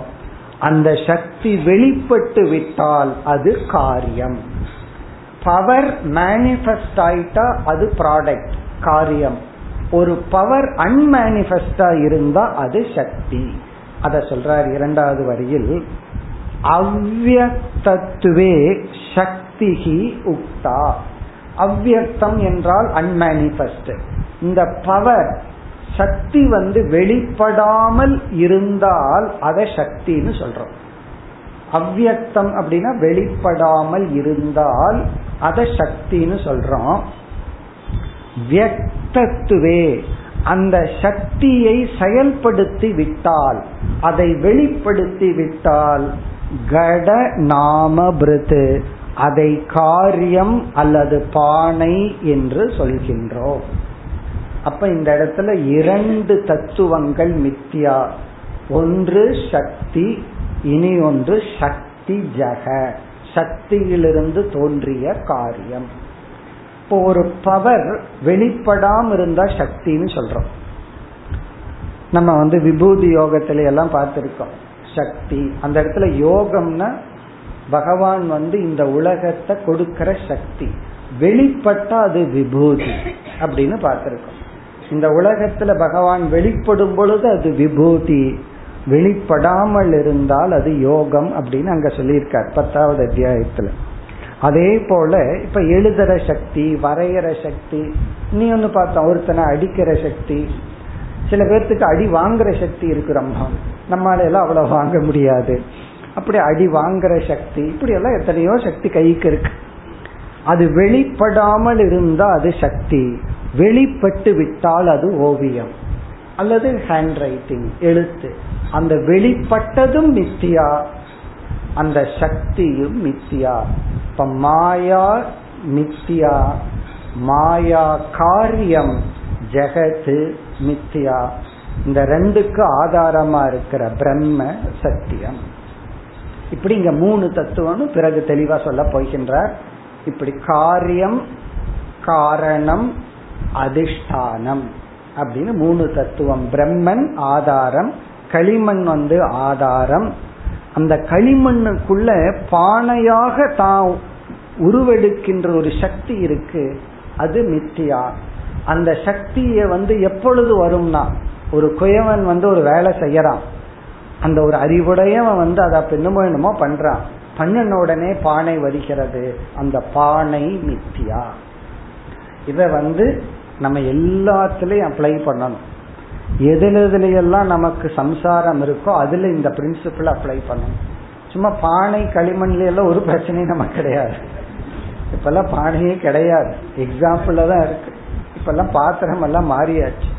அந்த சக்தி வெளிப்பட்டு விட்டால் அது காரியம். பவர் மேனிஃபெஸ்ட் ஆயிட்டா அது ப்ராடக்ட் காரியம். ஒரு பவர் அன்மேனிஃபெஸ்டா இருந்தா அது சக்தி. அத சொல்றார் இரண்டாவது வரியில் அவ்வக்தத்துவே சக்திகி உக்தா. அவ்வக்தம் என்றால் அன்மேனிஃபெஸ்ட் இந்த பவர் சக்தி வந்து வெளிப்படாமல் இருந்தால் அதை சக்தின்னு சொல்றோம். அவ்வக்தம் அப்படின்னா வெளிப்படாமல் இருந்தால் அதை சக்தின்னு சொல்றோம். வியக்தத்துவே அந்த சக்தியை செயல்படுத்தி விட்டால் அதை வெளிப்படுத்தி விட்டால் கட நாம அதை காரியம் அல்லது பானை என்று சொல்கின்றோம். அப்ப இந்த இடத்துல இரண்டு தத்துவங்கள் மித்தியா. ஒன்று சக்தி இனி ஒன்று சக்தி ஜக. சக்தியிலிருந்து தோன்றிய காரியம். இப்போ ஒரு பவர் வெளிப்படாம இருந்தா சக்தின்னு சொல்றோம். நம்ம வந்து விபூதி யோகத்தில எல்லாம் பார்த்திருக்கோம். சக்தி. அந்த இடத்துல யோகம்னா பகவான் வந்து இந்த உலகத்தை கொடுக்கிற சக்தி. வெளிப்பட்டா அது விபூதி அப்படின்னு பார்த்திருக்கோம். இந்த உலகத்துல பகவான் வெளிப்படும் பொழுது அது விபூதி. வெளிப்படாமல் இருந்தால் அது யோகம் அப்படின்னு அங்க சொல்லியிருக்கார் பத்தாவது அத்தியாயத்துல. அதே போல இப்ப எழுதுற சக்தி வரைகிற சக்தி நீ ஒன்னு பார்த்தோம் ஒருத்தனை அடிக்கிற சக்தி சில பேர்த்துக்கு அடி வாங்குற சக்தி இருக்கு ரொம்ப. நம்மளால எல்லாம் அவ்வளவு வாங்க முடியாது. அப்படி அடி வாங்குற சக்தி இப்படி எல்லாம் எத்தனையோ சக்தி கைக்கு இருக்கு. அது வெளிப்படாமல் இருந்தா அது சக்தி. வெளிப்பட்டு விட்டால் அது ஓவியம். அல்லது ஹேண்ட் ரைட்டிங் எழுத்து. அந்த வெளிப்பட்டதும் மித்தியா அந்த சக்தியும் மித்தியா. இப்ப மாயா மித்தியா. மாயா காரியம் ஜெகத்து மித்தியா. இந்த ரெண்டுக்கு ஆதாரமா இருக்கிற பிரம்ம சத்தியம். இப்படி இங்க மூணு தத்துவம்னு பிறகு தெளிவா சொல்ல போகின்றார். இப்படி காரியம் காரணம் அதிஷ்டானம் அப்படின்னு மூணு தத்துவம். பிரம்மன் ஆதாரம் களிமண் வந்து ஆதாரம். அந்த களிமண்ணுக்குள்ள பானையாக தான் உருவெடுக்கின்ற ஒரு சக்தி இருக்கு. அது மித்தியா. அந்த சக்தியை வந்து எப்பொழுது வரும்னா ஒரு குயவன் வந்து ஒரு வேலை செய்யறான். அந்த ஒரு அறிவுடையவன் வந்து அதை என்னமோ என்னமோ பண்றான். பண்ணின உடனே பானை வருகிறது அந்த பானை மித்தியா. இத வந்து நம்ம எல்லாத்துலயும் அப்ளை பண்ணணும். எதுல எதுலையெல்லாம் நமக்கு சம்சாரம் இருக்கோ அதுல இந்த பிரின்சிபிள் அப்ளை பண்ணணும். சும்மா பானை களிமண்ல எல்லாம் ஒரு பிரச்சனையும் நமக்கு கிடையாது. இப்பெல்லாம் பானையே கிடையாது. எக்ஸாம்பிள் தான் இருக்கு. இப்பெல்லாம் பாத்திரம் எல்லாம் மாறியாச்சு.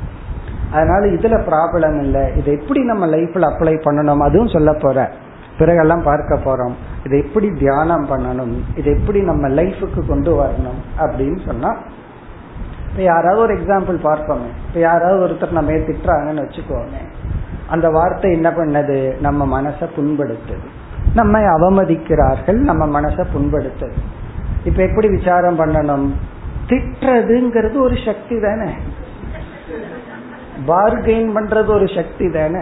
அதனால இதுல ப்ராப்ளம் இல்லை. இதை எப்படி நம்ம லைஃப்ல அப்ளை பண்ணணும்? அதுவும் சொல்ல போற. பிறகெல்லாம் பார்க்க போறோம். இதை எப்படி தியானம் பண்ணணும்? இதை எப்படி நம்ம லைஃபுக்கு கொண்டு வரணும்? அப்படின்னு சொன்னா இப்ப யாராவது ஒரு எக்ஸாம்பிள் பார்ப்போமே. இப்ப யாராவது ஒருத்தர் நம்ம திட்டுறாங்கன்னு வச்சுக்கோங்க அந்த வார்த்தை என்ன பண்ணது? நம்ம மனசை புண்படுத்துது. நம்மை அவமதிக்கிறார்கள் நம்ம மனசை புண்படுத்துது. இப்ப எப்படி விசாரம் பண்ணணும்? திட்டுறதுங்கிறது ஒரு சக்தி தானே. பார்கெயின் பண்றது ஒரு சக்தி தானே.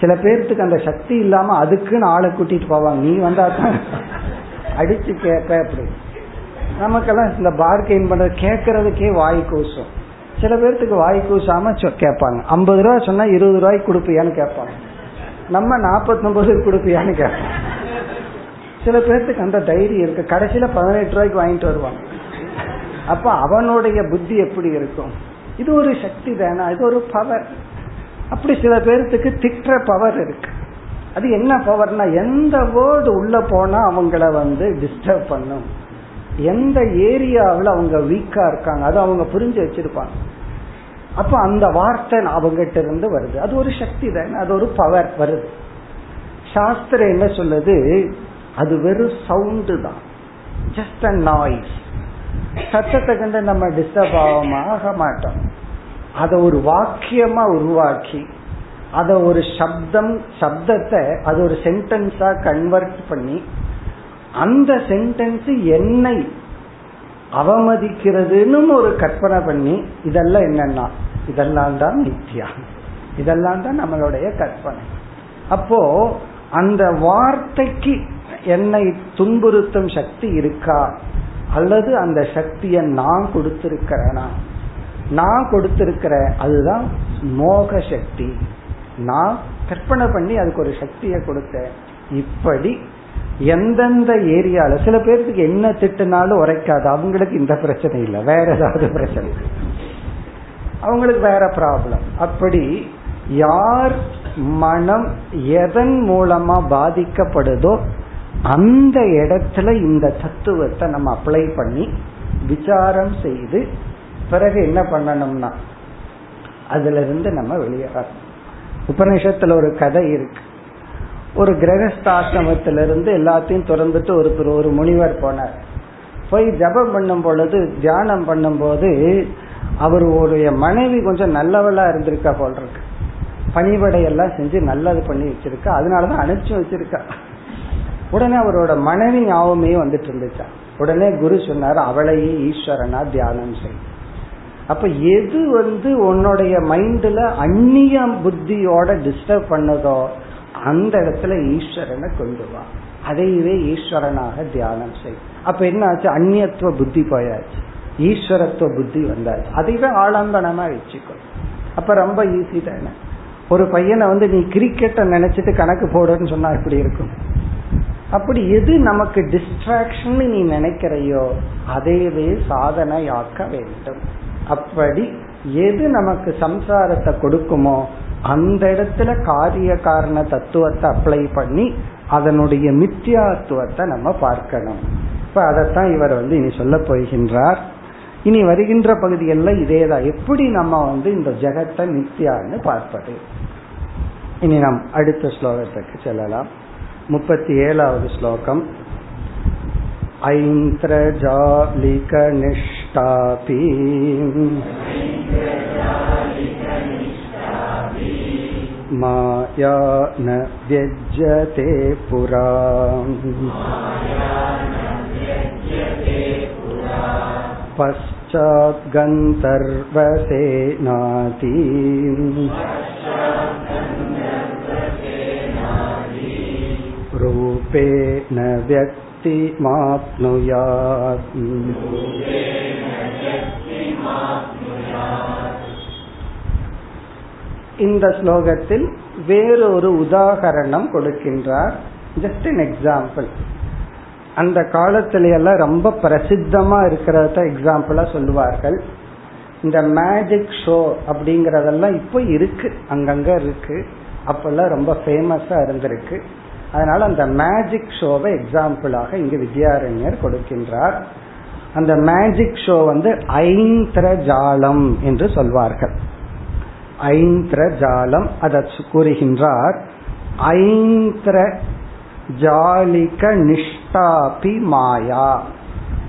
சில பேர்த்துக்கு அந்த சக்தி இல்லாம அதுக்குன்னு ஆளை கூட்டிட்டு போவாங்க. நீ வந்தா தான் அடிச்சு கேட்ப அப்படி. நமக்கெல்லாம் இந்த பார்கெயின் பண்றது கேட்கறதுக்கே வாய் கூசும். சில பேர்த்துக்கு வாய் கூசாம கேட்பாங்க. ஐம்பது ரூபா சொன்னா இருபது ரூபாய்க்கு கொடுப்பியான்னு கேட்பாங்க. நம்ம நாற்பத்தொன்பது கொடுப்பியான்னு கேட்போம் சில பேர்த்துக்கு அந்த தைரியம் இருக்கு. கடைசியில பதினெட்டு ரூபாய்க்கு வாங்கிட்டு வருவாங்க. அப்ப அவனுடைய புத்தி எப்படி இருக்கும்? இது ஒரு சக்தி தானே. இது ஒரு பவர் அப்படி சில பேர்த்துக்கு திட்டுற பவர் இருக்கு. அது என்ன பவர்னா எந்த வேர்டு உள்ள போனா அவங்கள வந்து டிஸ்டர்ப் பண்ணும். எந்த ஏரியாவில் அவங்க வீக்கா இருக்காங்க அது அவங்க புரிஞ்சு வச்சிருப்பாங்க. அப்ப அந்த வார்த்தை அவங்ககிட்ட இருந்து வருது. அது ஒரு சக்தி தானே அது ஒரு பவர் வருது. சாஸ்திரம் என்ன சொல்லுது? அது வெறும் சவுண்டு தான். ஜஸ்ட் அ நாய்ஸ் சத்தத்தை கண்டு நம்ம டிஸ்டர்ப் ஆக மாட்டோம். அதை ஒரு வாக்கியமா உருவாக்கி அதை ஒரு சப்தம் சப்தத்தை அது ஒரு சென்டென்ஸா கன்வெர்ட் பண்ணி அந்த சென்டென்ஸ் என்னை அவமதிக்கிறதுன்னு ஒரு கற்பனை பண்ணி இதெல்லாம் என்னன்னா இதெல்லாம் தான் நித்யா இதெல்லாம் தான் நம்மளுடைய கற்பனை. அப்போ அந்த வார்த்தைக்கு என்னை துன்புறுத்தும் சக்தி இருக்கா? அல்லது அந்த சக்தியை நான் கொடுத்திருக்கிறேனா? நான் கொடுத்திருக்கிற அதுதான் மோக சக்தி. நான் கற்பனை பண்ணி அதுக்கு ஒரு சக்தியை கொடுத்தேன். இப்படி எந்தெந்த ஏரியால சில பேர்த்துக்கு என்ன திட்டுனாலும் உரைக்காது. அவங்களுக்கு இந்த பிரச்சனை இல்லை. வேற ஏதாவது பிரச்சனை. அவங்களுக்கு வேற ப்ராப்ளம் அப்படி யார் மனம் எதன் மூலமா பாதிக்கப்படுதோ அந்த இடத்துல இந்த தத்துவத்தை நம்ம அப்ளை பண்ணி விசாரம் செய்து பிறகு என்ன பண்ணணும்னா அதுல இருந்து நம்ம வெளியேறணும். உபநிஷத்துல ஒரு கதை இருக்கு. ஒரு கிரகஸ்தாசிரமத்திலிருந்து எல்லாத்தையும் திறந்துட்டு ஒருத்தர் ஒரு முனிவர் போனார். போய் ஜபம் பண்ணும் பொழுது தியானம் பண்ணும் போது அவருடைய மனைவி கொஞ்சம் நல்லவளா இருந்திருக்கா போல் இருக்கு. பணிபடையெல்லாம் செஞ்சு நல்லது பண்ணி வச்சிருக்கா. அதனாலதான் அனுப்பிச்சு வச்சிருக்கா. உடனே அவரோட மனைவி ஞாபகமே வந்துட்டு இருந்துச்சா. உடனே குரு சொன்னார் அவளையே ஈஸ்வரனா தியானம் செய். அப்ப எது வந்து உன்னுடைய மைண்ட்ல அந்நிய புத்தியோட டிஸ்டர்ப் பண்ணதோ அந்த இடத்துல ஈஸ்வரனை கொண்டு வா. அதையவே ஈஸ்வரனாக தியானம் செய். அப்ப என்ன ஆச்சு அந்நியத்துவ புத்தி போயாச்சு. ஈஸ்வரத்துவ புத்தி வந்தாச்சு. அதைவே ஆலம்பனமா வச்சுக்கோ. அப்ப ரொம்ப ஈஸி தானே. ஒரு பையனை வந்து நீ கிரிக்கெட்டை நினைச்சிட்டு கணக்கு போடுன்னு சொன்னா எப்படி இருக்கும்? அப்படி எது நமக்கு டிஸ்ட்ராக்ஷன் நீ நினைக்கிறையோ அதையவே சாதனையாக்க வேண்டும். அப்படி எது நமக்கு சம்சாரத்தை கொடுக்குமோ அந்த இடத்துல காரிய காரண தத்துவத்தை அப்ளை பண்ணி அதனுடைய மித்தியாத்துவத்தை நம்ம பார்க்கணும் இப்ப அதைத்தான் இவர் வந்து இனி சொல்ல போகின்றார் இனி வருகின்ற பகுதிகளில் இதேதான் எப்படி நம்ம வந்து இந்த ஜெகத்தை நித்தியான்னு பார்ப்பது இனி நாம் அடுத்த ஸ்லோகத்துக்கு செல்லலாம் முப்பத்தி ஏழாவது ஸ்லோகம் ऐन्द्रजालिकनिष्ठापि माया न व्यज्यते पुरा पश्चाद्गन्तर्वसेनाति रूपेण व्यक्तिमाप्नुयात् இந்த ஸ்லோகத்தில் வேறொரு உதாகரணம் கொடுக்கின்றார். ஜஸ்ட் இன் எக்ஸாம்பிள் அந்த காலத்துல எல்லாம் ரொம்ப பிரசித்தமா இருக்கிறத எக்ஸாம்பிளா சொல்லுவார்கள். இந்த மேஜிக் ஷோ அப்படிங்கறதெல்லாம் இப்போ இருக்கு அங்கங்க இருக்கு. அப்பெல்லாம் ரொம்ப ஃபேமஸா இருந்திருக்கு. அதனால அந்த மேஜிக் ஷோவை எக்ஸாம்பிளாக இங்கு வித்யாரண்யர் கொடுக்கின்றார். அந்த மேஜிக் ஷோ வந்து ஐந்திர ஜாலம் என்று சொல்வார்கள். ஐந்திர ஜாலம் அதை கூறுகின்றார். ஐந்திர ஜாலிக நிஷ்டாபி மாயா.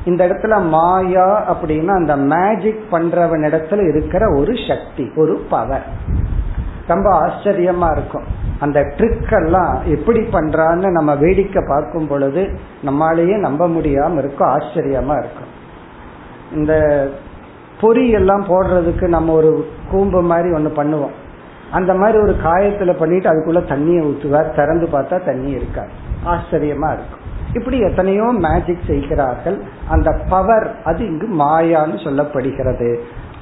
இந்த இடத்துல மாயா அப்படின்னா அந்த மேஜிக் பண்றவன் இடத்துல இருக்கிற ஒரு சக்தி ஒரு பவர் ரொம்ப ஆச்சரியமா இருக்கும். அந்த ட்ரிக் எல்லாம் எப்படி பண்றான்னு நம்ம வேடிக்கை பார்க்கும் பொழுது நம்மளாலேயே நம்ப முடியாம இருக்கும் ஆச்சரியமா இருக்கும். இந்த பொறி எல்லாம் போடுறதுக்கு நம்ம ஒரு கூம்பு மாதிரி ஒன்று பண்ணுவோம். அந்த மாதிரி ஒரு காயத்துல பண்ணிட்டு அதுக்குள்ள தண்ணியை ஊற்றுவார் திறந்து பார்த்தா தண்ணி இருக்காது. ஆச்சரியமா இருக்கும். இப்படி எத்தனையோ மேஜிக் செய்கிறார்கள். அந்த பவர் அது இங்கு மாயான்னு சொல்லப்படுகிறது.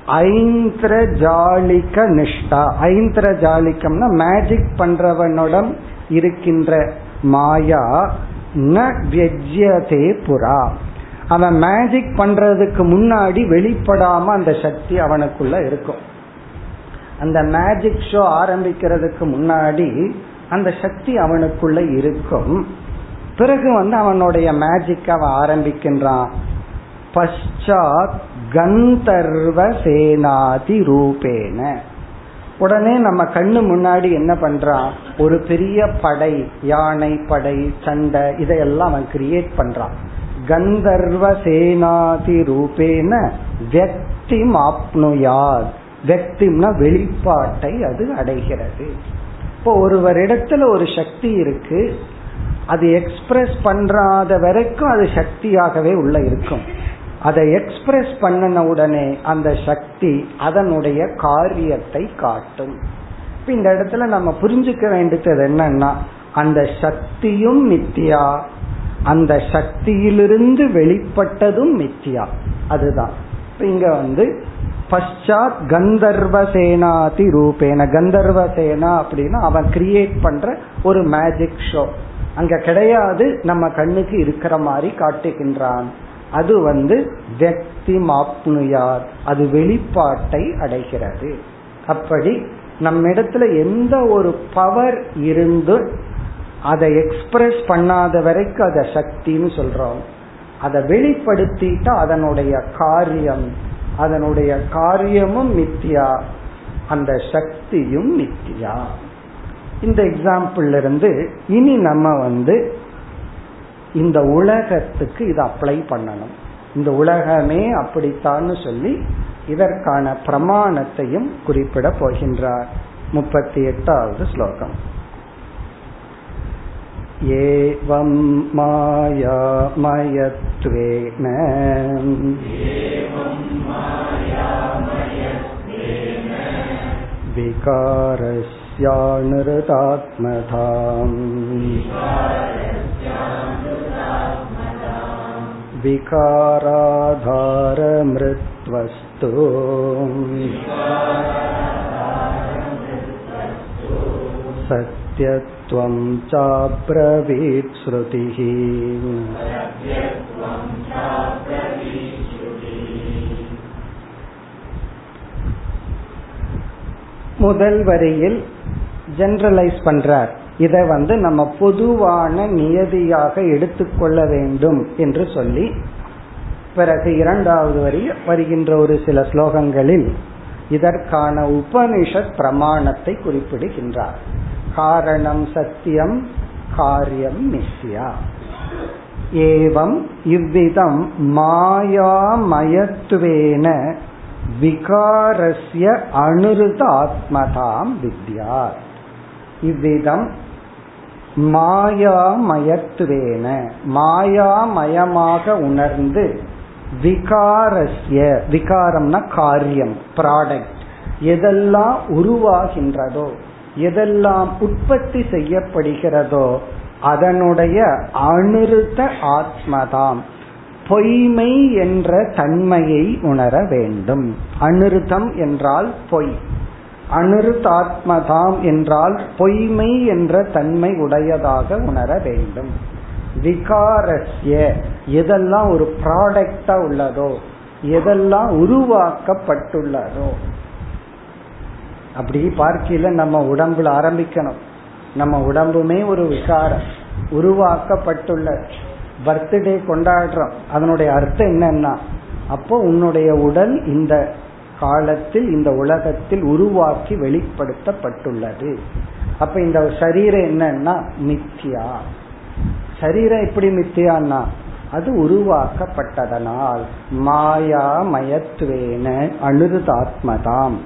ஐந்திர ஜாலிக்க நிஷ்டா. ஐந்திர ஜாலிக்கம்னா மேஜிக் பண்றவனுடன் இருக்கின்ற மாயா ந வெஜ்யதே புறா. அவன் மேஜிக் பண்றதுக்கு முன்னாடி வெளிப்படாம அந்த சக்தி அவனுக்குள்ள இருக்கும். அந்த மேஜிக் ஷோ ஆரம்பிக்கிறதுக்கு முன்னாடி அந்த சக்தி அவனுக்குள்ள இருக்கும். பிறகு வந்து அவனுடைய மேஜிக் அவன் ஆரம்பிக்கின்றான். பஷாத் கந்தர்வ சேனாதி ரூபேன. உடனே நம்ம கண்ணு முன்னாடி என்ன பண்றான்? ஒரு பெரிய படை யானை படை சண்டை இதையெல்லாம் அவன் கிரியேட் பண்றான். கந்தர்வ சேனாதி ரூபேன வெக்தி ஆப்னுயார் வெக்திம்னா வெளிப்பாட்டை அது அடைகிறது. இப்போ ஒருவரிடத்துல ஒரு சக்தி இருக்கு அது எக்ஸ்பிரஸ் பண்றாத வரைக்கும் அது சக்தியாகவே உள்ள இருக்கும். அதை எக்ஸ்பிரஸ் பண்ணின உடனே அந்த சக்தி அதனுடைய காரியத்தை காட்டும். இந்த இடத்துல நம்ம புரிஞ்சுக்க வேண்டியது என்னன்னா அந்த சக்தியும் மித்தியா அந்த சக்தியிலிருந்து வெளிப்பட்டதும் மித்தியா அதுதான். இங்க வந்து பஷாத் கந்தர்வ சேனாதி ரூபேன. கந்தர்வ சேனா அப்படின்னா அவன் கிரியேட் பண்ற ஒரு மேஜிக் ஷோ அங்க கிடையாது நம்ம கண்ணுக்கு இருக்கிற மாதிரி காட்டுகின்றான். அது வந்து வெக்தி மாப்னுயார். அது வெளிப்பாட்டை அடைகிறது. அப்படி நம்ம இடத்துல எந்த ஒரு பவர் இருந்து அதை எக்ஸ்பிரஸ் பண்ணாத வரைக்கும் அதை சக்தின்னு சொல்றோம். அதை வெளிப்படுத்திட்டா அதனுடைய காரியம் அதனுடைய காரியமும் மித்தியா அந்த சக்தியும் மித்தியா. இந்த எக்ஸாம்பிள் இருந்து இனி நம்ம வந்து இந்த உலகத்துக்கு இதை அப்ளை பண்ணணும். இந்த உலகமே அப்படித்தான்னு சொல்லி இதற்கான பிரமாணத்தையும் குறிப்பிட போகின்றார். முப்பத்தி எட்டாவது ஸ்லோகம். एवं मायामयत्वेन विकारस्यानृतात्मथाम् विकाराधारमृत्वस्तु सत्यत्वं चाब्रवीत् श्रुतिः முதல் வரியில் ஜெனரலைஸ் பண்றார் இதை வந்து நம்ம பொதுவான நியதியாக எடுத்துக்கொள்ள வேண்டும் என்று சொல்லி பிறகு இரண்டாவது வரி வருகின்ற ஒரு சில ஸ்லோகங்களில் இதற்கான உபனிஷத் பிரமாணத்தை குறிப்பிடுகின்றார் காரணம் சத்தியம் காரியம் மிஸ்யா ஏவம் இவ்விதம் மாயாமயத்துவேன விகாரஸ்ய அனுருத ஆத்மதாம் வித்யா இவ்விதம் மாயாமயத்துவேன மாயாமயமாக உணர்ந்து விகாரஸ்ய விகாரம்னா காரியம் ப்ராடக்ட் எதெல்லாம் உருவாகின்றதோ எதெல்லாம் உற்பத்தி செய்யப்படுகிறதோ அதனுடைய அனுருத்த ஆத்மதாம் பொய்மை என்ற தன்மையை உணர வேண்டும். அனுருத்தம் என்றால் பொய். அனுருத்தாத்மதாம் என்றால் பொய்மை என்ற தன்மை உடையதாக உணர வேண்டும். விகாரஸ்ய எதெல்லாம் ஒரு ப்ராடக்டா உள்ளதோ எதெல்லாம் உருவாக்கப்பட்டுள்ளதோ அப்படி பார்க்கல நம்ம உடம்புல ஆரம்பிக்கணும். நம்ம உடம்புமே ஒரு விகாரம். உருவாக்கப்பட்டுள்ள பர்த்டே கொண்டாடுறோம். அதனுடைய அர்த்தம் என்னன்னா அப்போ உன்னுடைய உடல் இந்த காலத்தில் இந்த உலகத்தில் உருவாக்கி வெளிப்படுத்தப்பட்டுள்ளது. அப்ப இந்த சரீரம் என்னன்னா மித்தியா சரீரம் எப்படி மித்தியான்னா அது உருவாக்கப்பட்டதனால் மாயா மயத்துவேன அனுருதாத்மதாம்.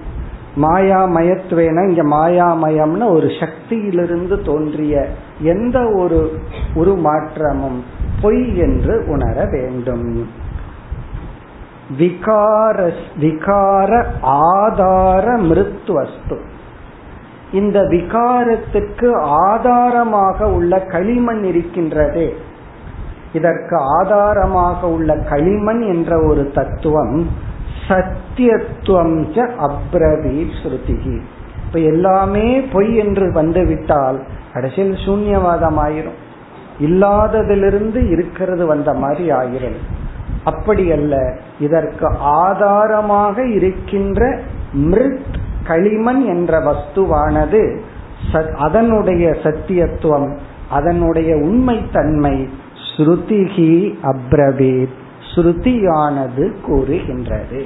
மாயாமயத்துவேன இங்க மாயாமயம்னு ஒரு சக்தியிலிருந்து தோன்றிய எந்த ஒரு உருமாற்றமும் பொய் என்று உணர வேண்டும். விகார விகார ஆதார மிருத்வஸ்து இந்த விகாரத்துக்கு ஆதாரமாக உள்ள களிமண் இருக்கின்றதே. இதற்கு ஆதாரமாக உள்ள களிமண் என்ற ஒரு தத்துவம் சத்தியத்துவம் அப்ரவி ஸ்ருதிகி இப்ப எல்லாமே பொய் என்று வந்துவிட்டால் கடைசியில் சூன்யவாதம் ஆயிரும் இல்லாததிலிருந்து இருக்கிறது வந்த மாதிரி ஆயிரும். அப்படி அல்ல இதற்கு ஆதாரமாக இருக்கின்ற மிருத் களிமண் என்ற வஸ்துவானது அதனுடைய சத்தியத்துவம் அதனுடைய உண்மைத்தன்மை ஸ்ருதிகி அப்ரவீத். ஸ்ருதியானது கூறுகின்றது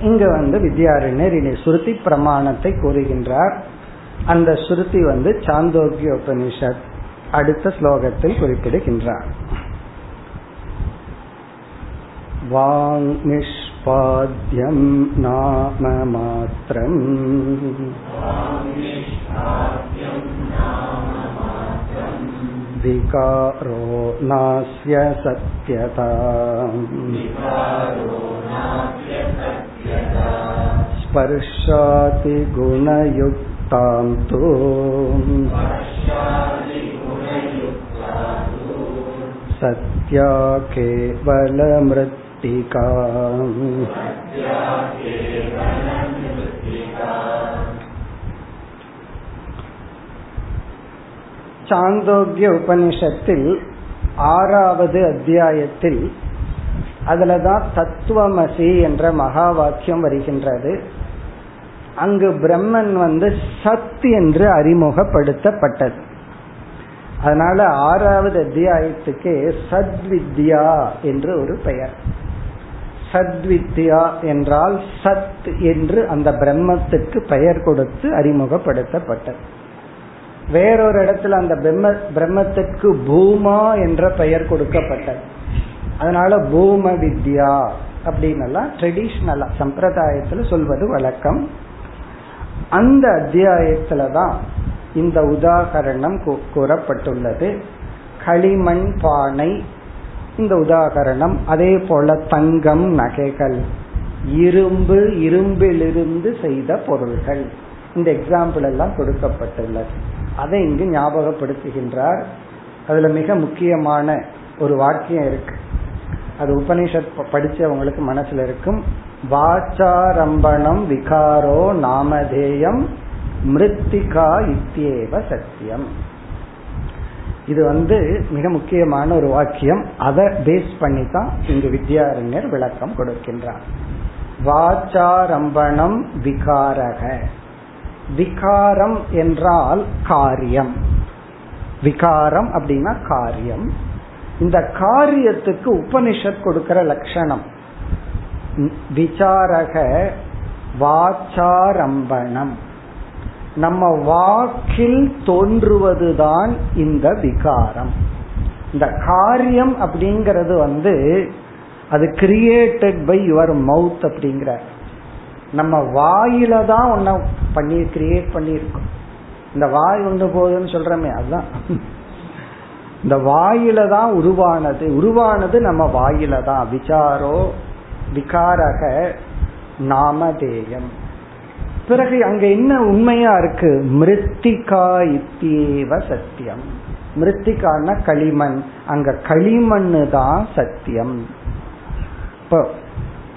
இங்க வந்து வித்யாரண்யர் இனி ஸ்ருதி பிரமாணத்தை கூறுகின்றார் அந்த ஸ்ருதி வந்து சாந்தோக்கிய உபனிஷத் அடுத்த ஸ்லோகத்தில் குறிப்பிடுகின்றார் वाङ्निष्पाद्यं नाम मात्रम् विकारो नास्य सत्यता स्पर्शाति गुणयुक्तां तु सत्या केवलमृत्तिका சாந்தோக்கிய உபனிஷத்தில் ஆறாவது அத்தியாயத்தில் அதுலதான் தத்துவமசி என்ற மகா வாக்கியம் வருகின்றது. அங்கு பிரம்மன் வந்து சத் என்று அறிமுகப்படுத்தப்பட்டது. அதனால ஆறாவது அத்தியாயத்துக்கு சத்வித்யா என்று ஒரு பெயர். சத்வித்யா என்றால் சத் என்று அந்த பிரம்மத்துக்கு பெயர் கொடுத்து அறிமுகப்படுத்தப்பட்டது. வேறொரு இடத்துல அந்த பிரம்ம பிரம்மத்திற்கு பூமா என்ற பெயர் கொடுக்கப்பட்டது. அதனால பூம வித்யா அப்படின்னு ட்ரெடிஷ்னலா சம்பிரதாயத்துல சொல்வது வழக்கம். அந்த அத்தியாயத்துல தான் இந்த உதாகரணம் கூறப்பட்டுள்ளது. களிமண் பானை இந்த உதாகரணம். அதே போல தங்கம் நகைகள் இரும்பு இரும்பிலிருந்து செய்த பொருள்கள். இந்த எக்ஸாம்பிள் எல்லாம் கொடுக்கப்பட்டுள்ளது. அதை இங்கு ஞாபகப்படுத்துகின்றார். அதுல மிக முக்கியமான ஒரு வாக்கியம் இருக்கு. அது உபனிஷத் படிச்சவங்களுக்கு மனசுல இருக்கும். வாச்சாரம்பணம் விகாரோ நாமதேயம் மிருத்திகா இத்தியேவ சத்தியம். இது வந்து மிக முக்கியமான ஒரு வாக்கியம். அதை பேஸ் பண்ணி தான் இங்கு வித்யாரண்யர் விளக்கம் கொடுக்கின்றார். வாச்சாரம்பணம் விகாரக. விகாரம் என்றால் காரியம். விகாரம் அப்படின்னா காரியம். இந்த காரியத்துக்கு உபனிஷத் கொடுக்கிற லட்சணம். விசாரக வாச்சாரம்பணம். நம்ம வாக்கில் தோன்றுவதுதான் இந்த விகாரம். இந்த காரியம் அப்படிங்கிறது வந்து அது கிரியேட்டட் பை யுவர் மவுத் அப்படிங்கிற நம்ம வாயில தான் ஒன்ன பண்ணி கிரியேட் பண்ணியிருக்கோம். இந்த வாய் ஒன்று போகுதுன்னு சொல்றமே அதுதான். இந்த வாயில தான் உருவானது. உருவானது நம்ம வாயில தான். விசாரோ விகாரக நாமதேயம். பிறகு அங்க என்ன உண்மையா இருக்கு? மிருத்திகா இத்தியேவ சத்தியம். மிருத்திகான களிமண். அங்க களிமண்ணு தான் சத்தியம். இப்போ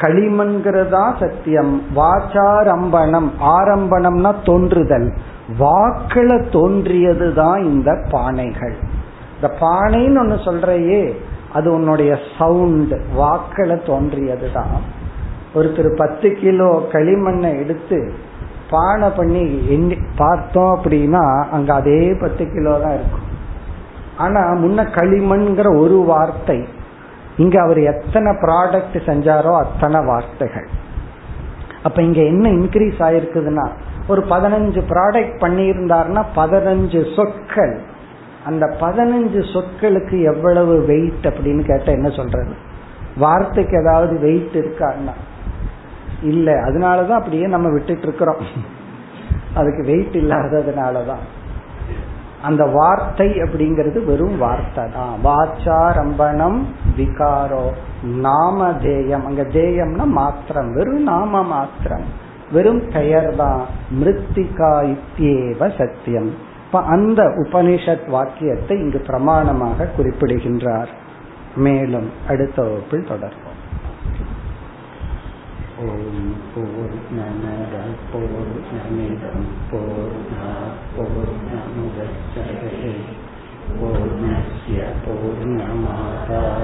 களிமண்கிறதா தான் சத்தியம். வாச்சாரம்பணம் ஆரம்பணம்னா தோன்றுதல். வாக்கள தோன்றியது தான் இந்த பானைகள். இந்த பானைன்னு ஒன்னு சொல்றையே அது உன்னுடைய சவுண்ட் வாக்கள தோன்றியது தான் ஒருத்தர் பத்து கிலோ களிமண்ணை எடுத்து பானை பண்ணி எண்ணி பார்த்தோம் அப்படின்னா அங்க அதே பத்து கிலோ தான் இருக்கும். ஆனா முன்ன களிமண்ங்கிற ஒரு வார்த்தை இங்க அவர் எத்தனை ப்ராடக்ட் செஞ்சாரோ அத்தனை வார்த்தைகள். அப்ப இங்க என்ன இன்க்ரீஸ் ஆயிருக்குதுன்னா ஒரு பதினஞ்சு ப்ராடக்ட் பண்ணியிருந்தாருன்னா பதினஞ்சு சொற்கள். அந்த பதினஞ்சு சொற்களுக்கு எவ்வளவு வெயிட் அப்படின்னு கேட்ட என்ன சொல்றது? வார்த்தைக்கு ஏதாவது வெயிட் இருக்கான்னா இல்ல அதனாலதான் அப்படியே நம்ம விட்டுட்டு இருக்கிறோம். அதுக்கு வெயிட் இல்லாததுனாலதான். அந்த வார்த்தை அப்படிங்கிறது வெறும் வார்த்தை தான். வாச்சாரம்பணம் விகாரோ நாம தேயம் அங்க தேயம்னா மாத்திரம். வெறும் நாம மாத்திரம். வெறும் பெயர் தான். மிருத்திகா இத்தியேவ சத்தியம் இப்ப அந்த உபனிஷத் வாக்கியத்தை இங்கு பிரமாணமாக குறிப்பிடுகின்றார். மேலும் அடுத்த வகுப்பில் தொடர்போம் ஓம் போர் நமத போர் ஆ